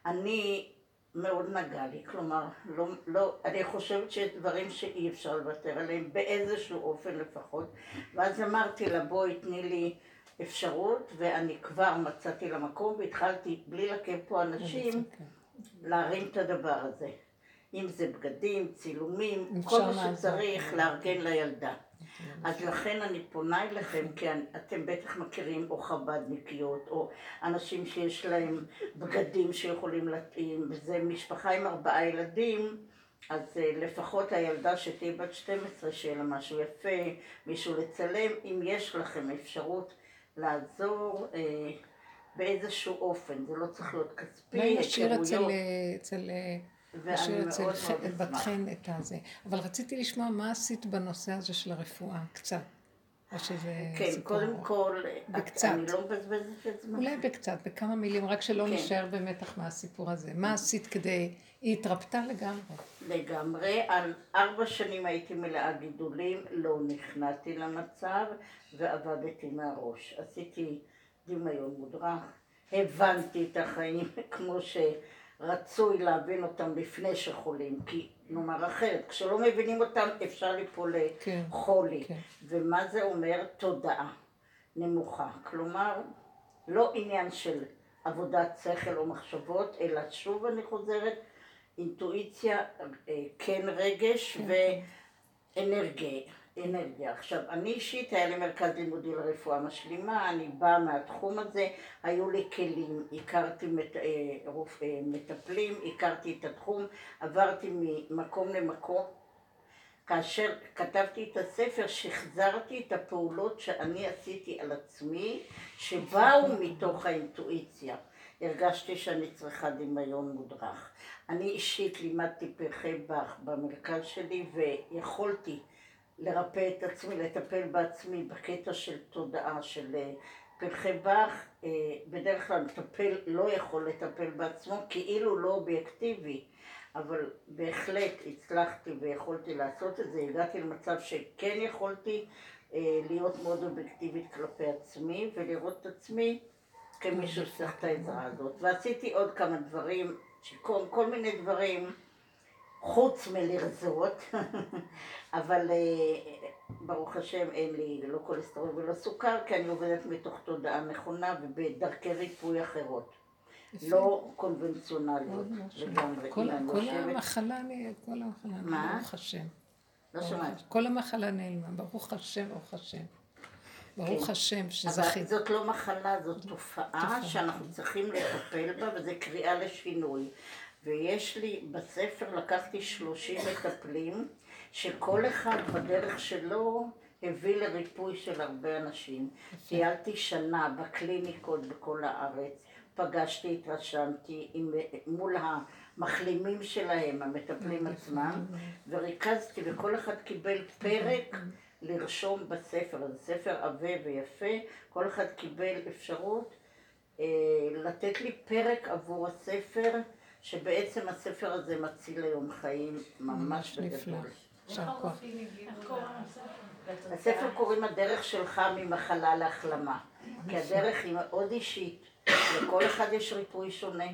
אני, מאוד נגע לי, כלומר, לא, לא, אני חושבת שיש דברים שאי אפשר לוותר עליהם, באיזשהו אופן לפחות. ואז אמרתי לה, בואי תני לי אפשרות, ואני כבר מצאתי לה מקום, והתחלתי, בלי לעכב פה אנשים, להרים את הדבר הזה. אם זה בגדים, צילומים, כל מה. שצריך לארגן לילדה. אז לכן אני פונה אליכם, כי אתם בטח מכירים או חב"דניקיות, או אנשים שיש להם בגדים שיכולים להתאים, וזה משפחה עם ארבעה ילדים, אז אה, לפחות הילדה שתהיה בת 12, שיהיה לה משהו יפה, מישהו לצלם, אם יש לכם אפשרות לעזור אה, באיזשהו אופן, זה לא צריך להיות כספי, אולי נשאיר אצל, היכרויות, אצל, נשאיר מאוד אצל בת. חן את הזה. אבל רציתי לשמוע מה עשית בנושא הזה של הרפואה, קצת. או שזה כן, סיפור קודם. כל, בקצת. אני לא מבזבזת את זמנך. אולי בקצת, בכמה מילים, רק שלא כן. נשאר במתח מהסיפור הזה. מה עשית כדי... היא התרפתה לגמרי. לגמרי. על ארבע שנים הייתי מלאה גידולים, לא נכנעתי למצב ועבדתי מהראש. עשיתי דמיון מודרך, הבנתי את החיים כמו שרצוי להבין אותם לפני שחולים, כי נאמר אחרת, כשלא מבינים אותם אפשר ליפול כן, לחולי. כן. ומה זה אומר? תודעה נמוכה. כלומר, לא עניין של עבודת שכל או מחשבות, אלא שוב אני חוזרת, אינטואיציה, אה, כן רגש כן, ואנרגיה. אנרגיה. עכשיו, אני אישית, היה לי מרכז לימודי לרפואה משלימה, אני באה מהתחום הזה, היו לי כלים, הכרתי מט, אה, רופ, אה, מטפלים, הכרתי את התחום, עברתי ממקום למקום. כאשר כתבתי את הספר, שחזרתי את הפעולות שאני עשיתי על עצמי, שבאו מתוך האינטואיציה. הרגשתי שאני צריכה דמיון מודרך. אני אישית לימדתי פרחי באך במרכז שלי, ויכולתי לרפא את עצמי, לטפל בעצמי בקטע של תודעה של אה, פרחי באך. אה, בדרך כלל מטפל לא יכול לטפל בעצמו, כאילו לא אובייקטיבי. אבל בהחלט הצלחתי ויכולתי לעשות את זה, הגעתי למצב שכן יכולתי אה, להיות מאוד אובייקטיבית כלפי עצמי ולראות את עצמי כמישהו שצריך את העזרה הזאת. ועשיתי עוד כמה דברים, כל, כל מיני דברים חוץ מלרזות, אבל אה, ברוך השם אין לי לא כולסטרול ולא סוכר, כי אני עובדת מתוך תודעה נכונה ובדרכי ריפוי אחרות. לא קונבנציונליות. לגמרי. כל- כל המחלה, כל המחלה? ברוך השם. לא. השם. כל המחלה נעלמה, ברוך השם, ברוך השם. ברוך כן. השם אבל שזכית. זאת לא מחלה, זאת תופעה תופעה. שאנחנו צריכים לטפל בה, וזו קריאה לשינוי. ויש לי, בספר לקחתי 30 מטפלים, שכל אחד בדרך שלו הביא לריפוי של הרבה אנשים. טיילתי שנה בקליניקות בכל הארץ, פגשתי, התרשמתי עם, מול המחלימים שלהם, המטפלים עצמם, וריכזתי, וכל אחד קיבל פרק לרשום בספר, זה ספר עבה ויפה, כל אחד קיבל אפשרות אה, לתת לי פרק עבור הספר, שבעצם הספר הזה מציל היום חיים ממש. בגדול. יישר כוח. הספר קוראים הדרך שלך ממחלה להחלמה, כי הדרך היא מאוד אישית, לכל אחד יש ריפוי שונה,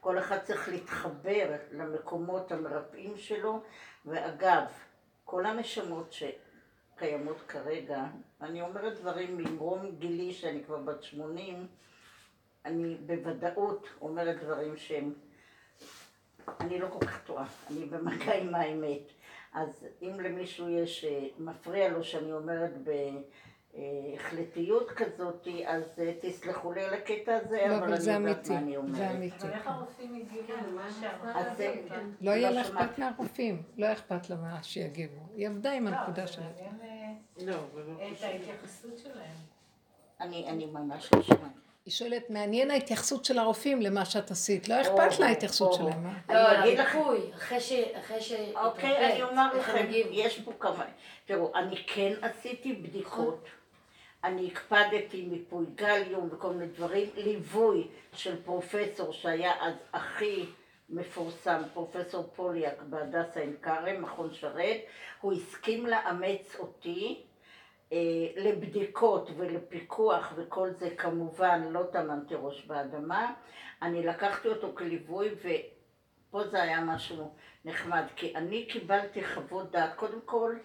כל אחד צריך להתחבר למקומות המרפאים שלו, ואגב, כל הנשמות קיימות כרגע, אני אומרת דברים ממרום גילי שאני כבר בת 80, אני בוודאות אומרת דברים שהם, אני לא כל כך טועה, אני במגע עם האמת. אז אם למישהו יש, אה, מפריע לו שאני אומרת בהחלטיות כזאת, אז אה, תסלחו לי על הקטע הזה, לא, אבל זה אני יודעת אמיתי, מה אני אומרת. זה אמיתי. אבל איך הרופאים הגיבו למה שאמרת? זה- לא יהיה לא לה שמעתי. אכפת מהרופאים, לא אכפת לה מה שיגיבו. היא עבדה עם לא, הנקודה שלה. אה, לא, אבל לא את. ההתייחסות שלהם. אני, אני ממש לא שמעתי. היא שואלת, מעניין ההתייחסות של הרופאים למה שאת עשית. לא אכפת לה ההתייחסות. שלהם. אה? אני לא, אגיד לך, אחרי ש... אחרי ש... אוקיי, אני אומר לכם? יש פה כמה, תראו, אני כן עשיתי בדיקות, אני הקפדתי מיפוי גליום וכל מיני דברים, ליווי של פרופסור שהיה אז הכי מפורסם, פרופסור פוליאק בהדסה עין כרם, מכון שרת, הוא הסכים לאמץ אותי אה, לבדיקות ולפיקוח וכל זה כמובן לא טמנתי ראש באדמה, אני לקחתי אותו כליווי ופה זה היה משהו נחמד, כי אני קיבלתי חוות דעת, קודם כל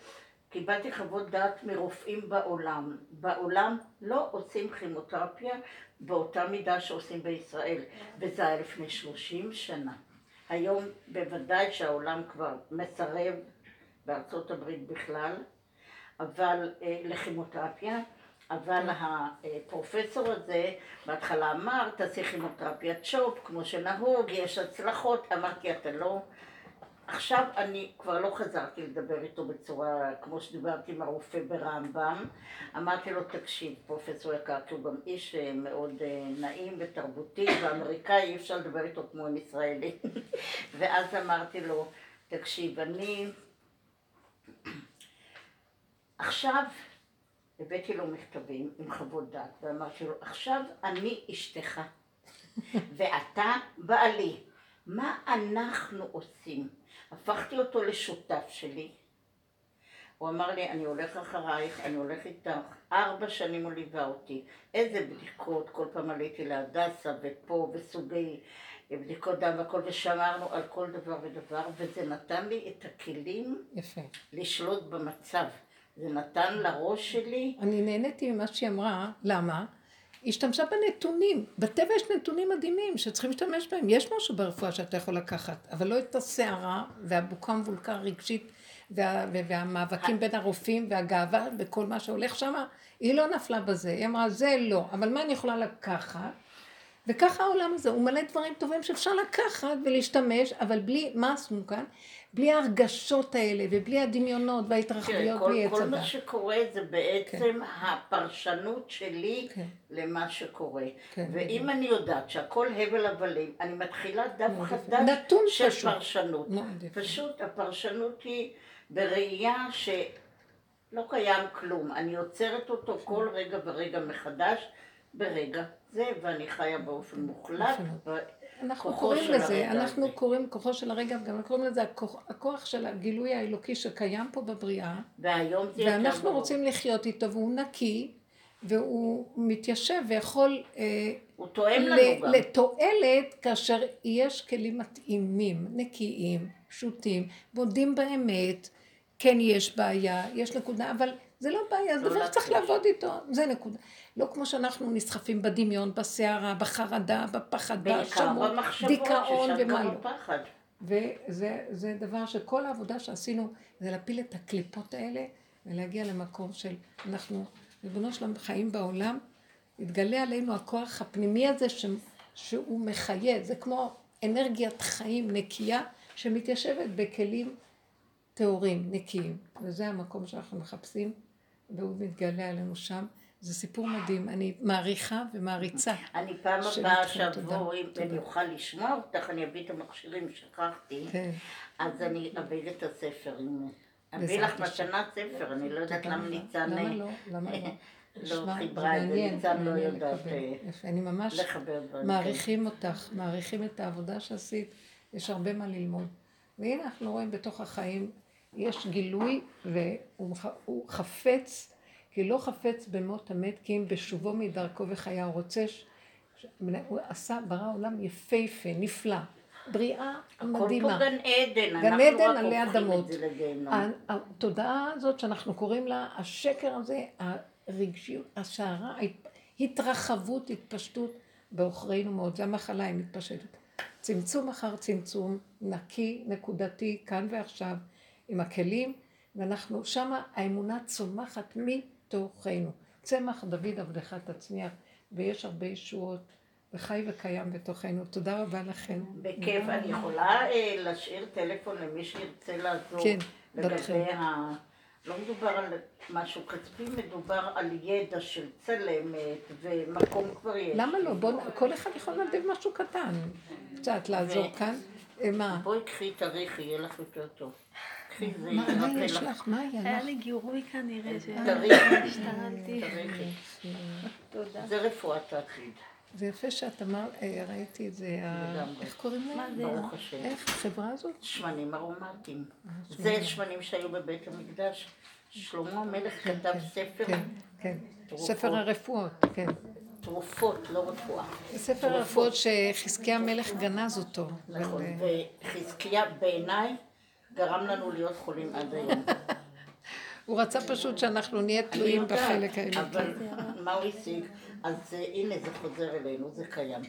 קיבלתי חוות דעת מרופאים בעולם. בעולם לא עושים כימותרפיה באותה מידה שעושים בישראל, וזה היה לפני 30 שנה. היום בוודאי שהעולם כבר מסרב, בארצות הברית בכלל, אבל אה, לכימותרפיה, אבל הפרופסור הזה בהתחלה אמר, תעשי כימותרפיית צ'ופ, כמו שנהוג, יש הצלחות, אמרתי, אתה לא... עכשיו אני כבר לא חזרתי לדבר איתו בצורה כמו שדיברתי עם הרופא ברמב"ם. אמרתי לו, תקשיב, פרופסור יקר, כי הוא גם איש אה, מאוד אה, נעים ותרבותי ואמריקאי, אי אפשר לדבר איתו כמו עם ישראלי. ואז אמרתי לו, תקשיב, אני עכשיו הבאתי לו מכתבים עם חוות דעת ואמרתי לו, עכשיו אני אשתך ואתה בעלי. מה אנחנו עושים? הפכתי אותו לשותף שלי. הוא אמר לי, אני הולך אחרייך, אני הולך איתך. ארבע שנים הוא ליווה אותי. איזה בדיקות, כל פעם עליתי להדסה ופה וסוגי בדיקות דם והכל, ושמרנו על כל דבר ודבר, וזה נתן לי את הכלים יפה. לשלוט במצב. זה נתן לראש שלי, אני נהניתי ממה שהיא אמרה, למה? השתמשה בנתונים. בטבע יש נתונים מדהימים שצריכים להשתמש בהם. יש משהו ברפואה שאתה יכול לקחת, אבל לא את הסערה והבוקה המבולקה הרגשית וה, והמאבקים בין הרופאים והגאווה וכל מה שהולך שם. היא לא נפלה בזה. היא אמרה, זה לא, אבל מה אני יכולה לקחת? וככה העולם הזה, הוא מלא דברים טובים שאפשר לקחת ולהשתמש, אבל בלי, מה עשינו כאן? בלי ההרגשות האלה, ובלי הדמיונות וההתרחבויות, כל, בלי עץ כל הדת. מה שקורה זה בעצם הפרשנות שלי כן. למה שקורה. כן, ואם אני יודעת שהכל הבל הבלים, אני מתחילה דף. חדש של פשוט. פרשנות. פשוט הפרשנות היא בראייה שלא קיים כלום. אני עוצרת אותו כל רגע ורגע מחדש, ברגע זה, ואני חיה באופן מוחלט. אנחנו קוראים לזה, הרגע אנחנו. קוראים כוחו של הרגע, וגם אנחנו קוראים לזה הכוח, הכוח של הגילוי האלוקי שקיים פה בבריאה, ואנחנו. רוצים לחיות איתו, והוא נקי, והוא מתיישב ויכול אה, הוא תואם לנו גם. לתועלת כאשר יש כלים מתאימים, נקיים, פשוטים, מודים באמת, כן יש בעיה, יש נקודה, אבל זה לא בעיה, זה לא דבר שצריך. לעבוד איתו, זה נקודה. לא כמו שאנחנו נסחפים בדמיון, בסערה, בחרדה, בפחד, בהאשמות, דיכאון ומה לא. וזה זה דבר שכל העבודה שעשינו זה להפיל את הקליפות האלה ולהגיע למקום של אנחנו, ריבונו שלום, חיים בעולם, יתגלה עלינו הכוח הפנימי הזה ש, שהוא מחיה, זה כמו אנרגיית חיים נקייה שמתיישבת בכלים טהורים, נקיים, וזה המקום שאנחנו מחפשים והוא מתגלה עלינו שם. זה סיפור מדהים, אני מעריכה ומעריצה. אני פעם הבאה תודה, אם. אני אוכל לשמוע אותך, אני אביא את המכשירים, שכחתי, כן, אז אני אביא את הספר. אביא לך. מתנת ספר, אני לא יודעת למה. ניצן למה לא? למה לא? לא חיברה את זה, ניצן לא יודעת. אה, אני ממש. מעריכים אותך, מעריכים את העבודה שעשית, יש הרבה מה ללמוד. והנה אנחנו רואים בתוך החיים, יש גילוי והוא חפץ, כי לא חפץ במות המת, כי אם בשובו מדרכו וחיה, הוא רוצה, ש... הוא עשה, ברא עולם יפהפה, נפלא. בריאה הכל פה מדהימה. גן עדן, גן אנחנו עדן עלי אדמות. התודעה הזאת שאנחנו קוראים לה, השקר הזה, הרגשיות, הסערה, ההת- התרחבות, התפשטות בעוכרינו מאוד, זה המחלה, היא מתפשטת. צמצום אחר צמצום, נקי, נקודתי, כאן ועכשיו, עם הכלים, ואנחנו, שמה האמונה צומחת מתוכנו. צמח דוד עבדך תצמיח, ויש הרבה ישועות, וחי וקיים בתוכנו. תודה רבה לכם. בכיף, אני יכולה אה, להשאיר טלפון למי שירצה לעזור כן. לגבי ה... לא מדובר על משהו כספי, מדובר על ידע של צלמת ומקום כבר יש. למה לא? בוא, כל אחד יכול לנדב משהו קטן. קצת לעזור כאן. אה, מה? בואי קחי תאריך, יהיה לך יותר טוב. זה מה יש לך. מה היה היה לך? לי גירוי כנראה. תודה. זה רפואת העתיד, זה יפה שאת אמרת, אה, ראיתי את זה. איך קוראים מה להם? זה? ברוך השם. איך החברה הזאת? שמנים ארומטיים. זה שמנים שהיו בבית המקדש. שלמה המלך כתב ספר כן, כן. ספר הרפואות, כן. תרופות, לא רפואה. ספר הרפואות שחזקי המלך גנז אותו. נכון, אה, וחזקיה בעיניי גרם לנו להיות חולים עד היום. הוא רצה פשוט שאנחנו נהיה תלויים בחלק האלוקי. אבל מה הוא השיג? אז אה, הנה זה חוזר אלינו, זה קיים.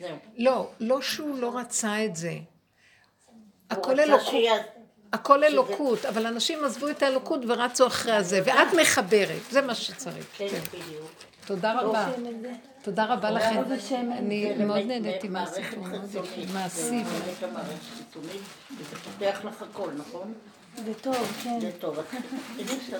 זהו. לא, לא שהוא לא רצה את זה. הכל אלוקות. הכל אלוקות, אבל אנשים עזבו את האלוקות ורצו אחרי הזה, ואת מחברת, זה מה שצריך. כן, כן. בדיוק. תודה רבה. תודה רבה לכם. אני מאוד נהניתי מהסיפור. מעשי. זה חיצונית, וזה פותח לך הכל, נכון? זה טוב, כן. זה טוב. תדעי שאתה...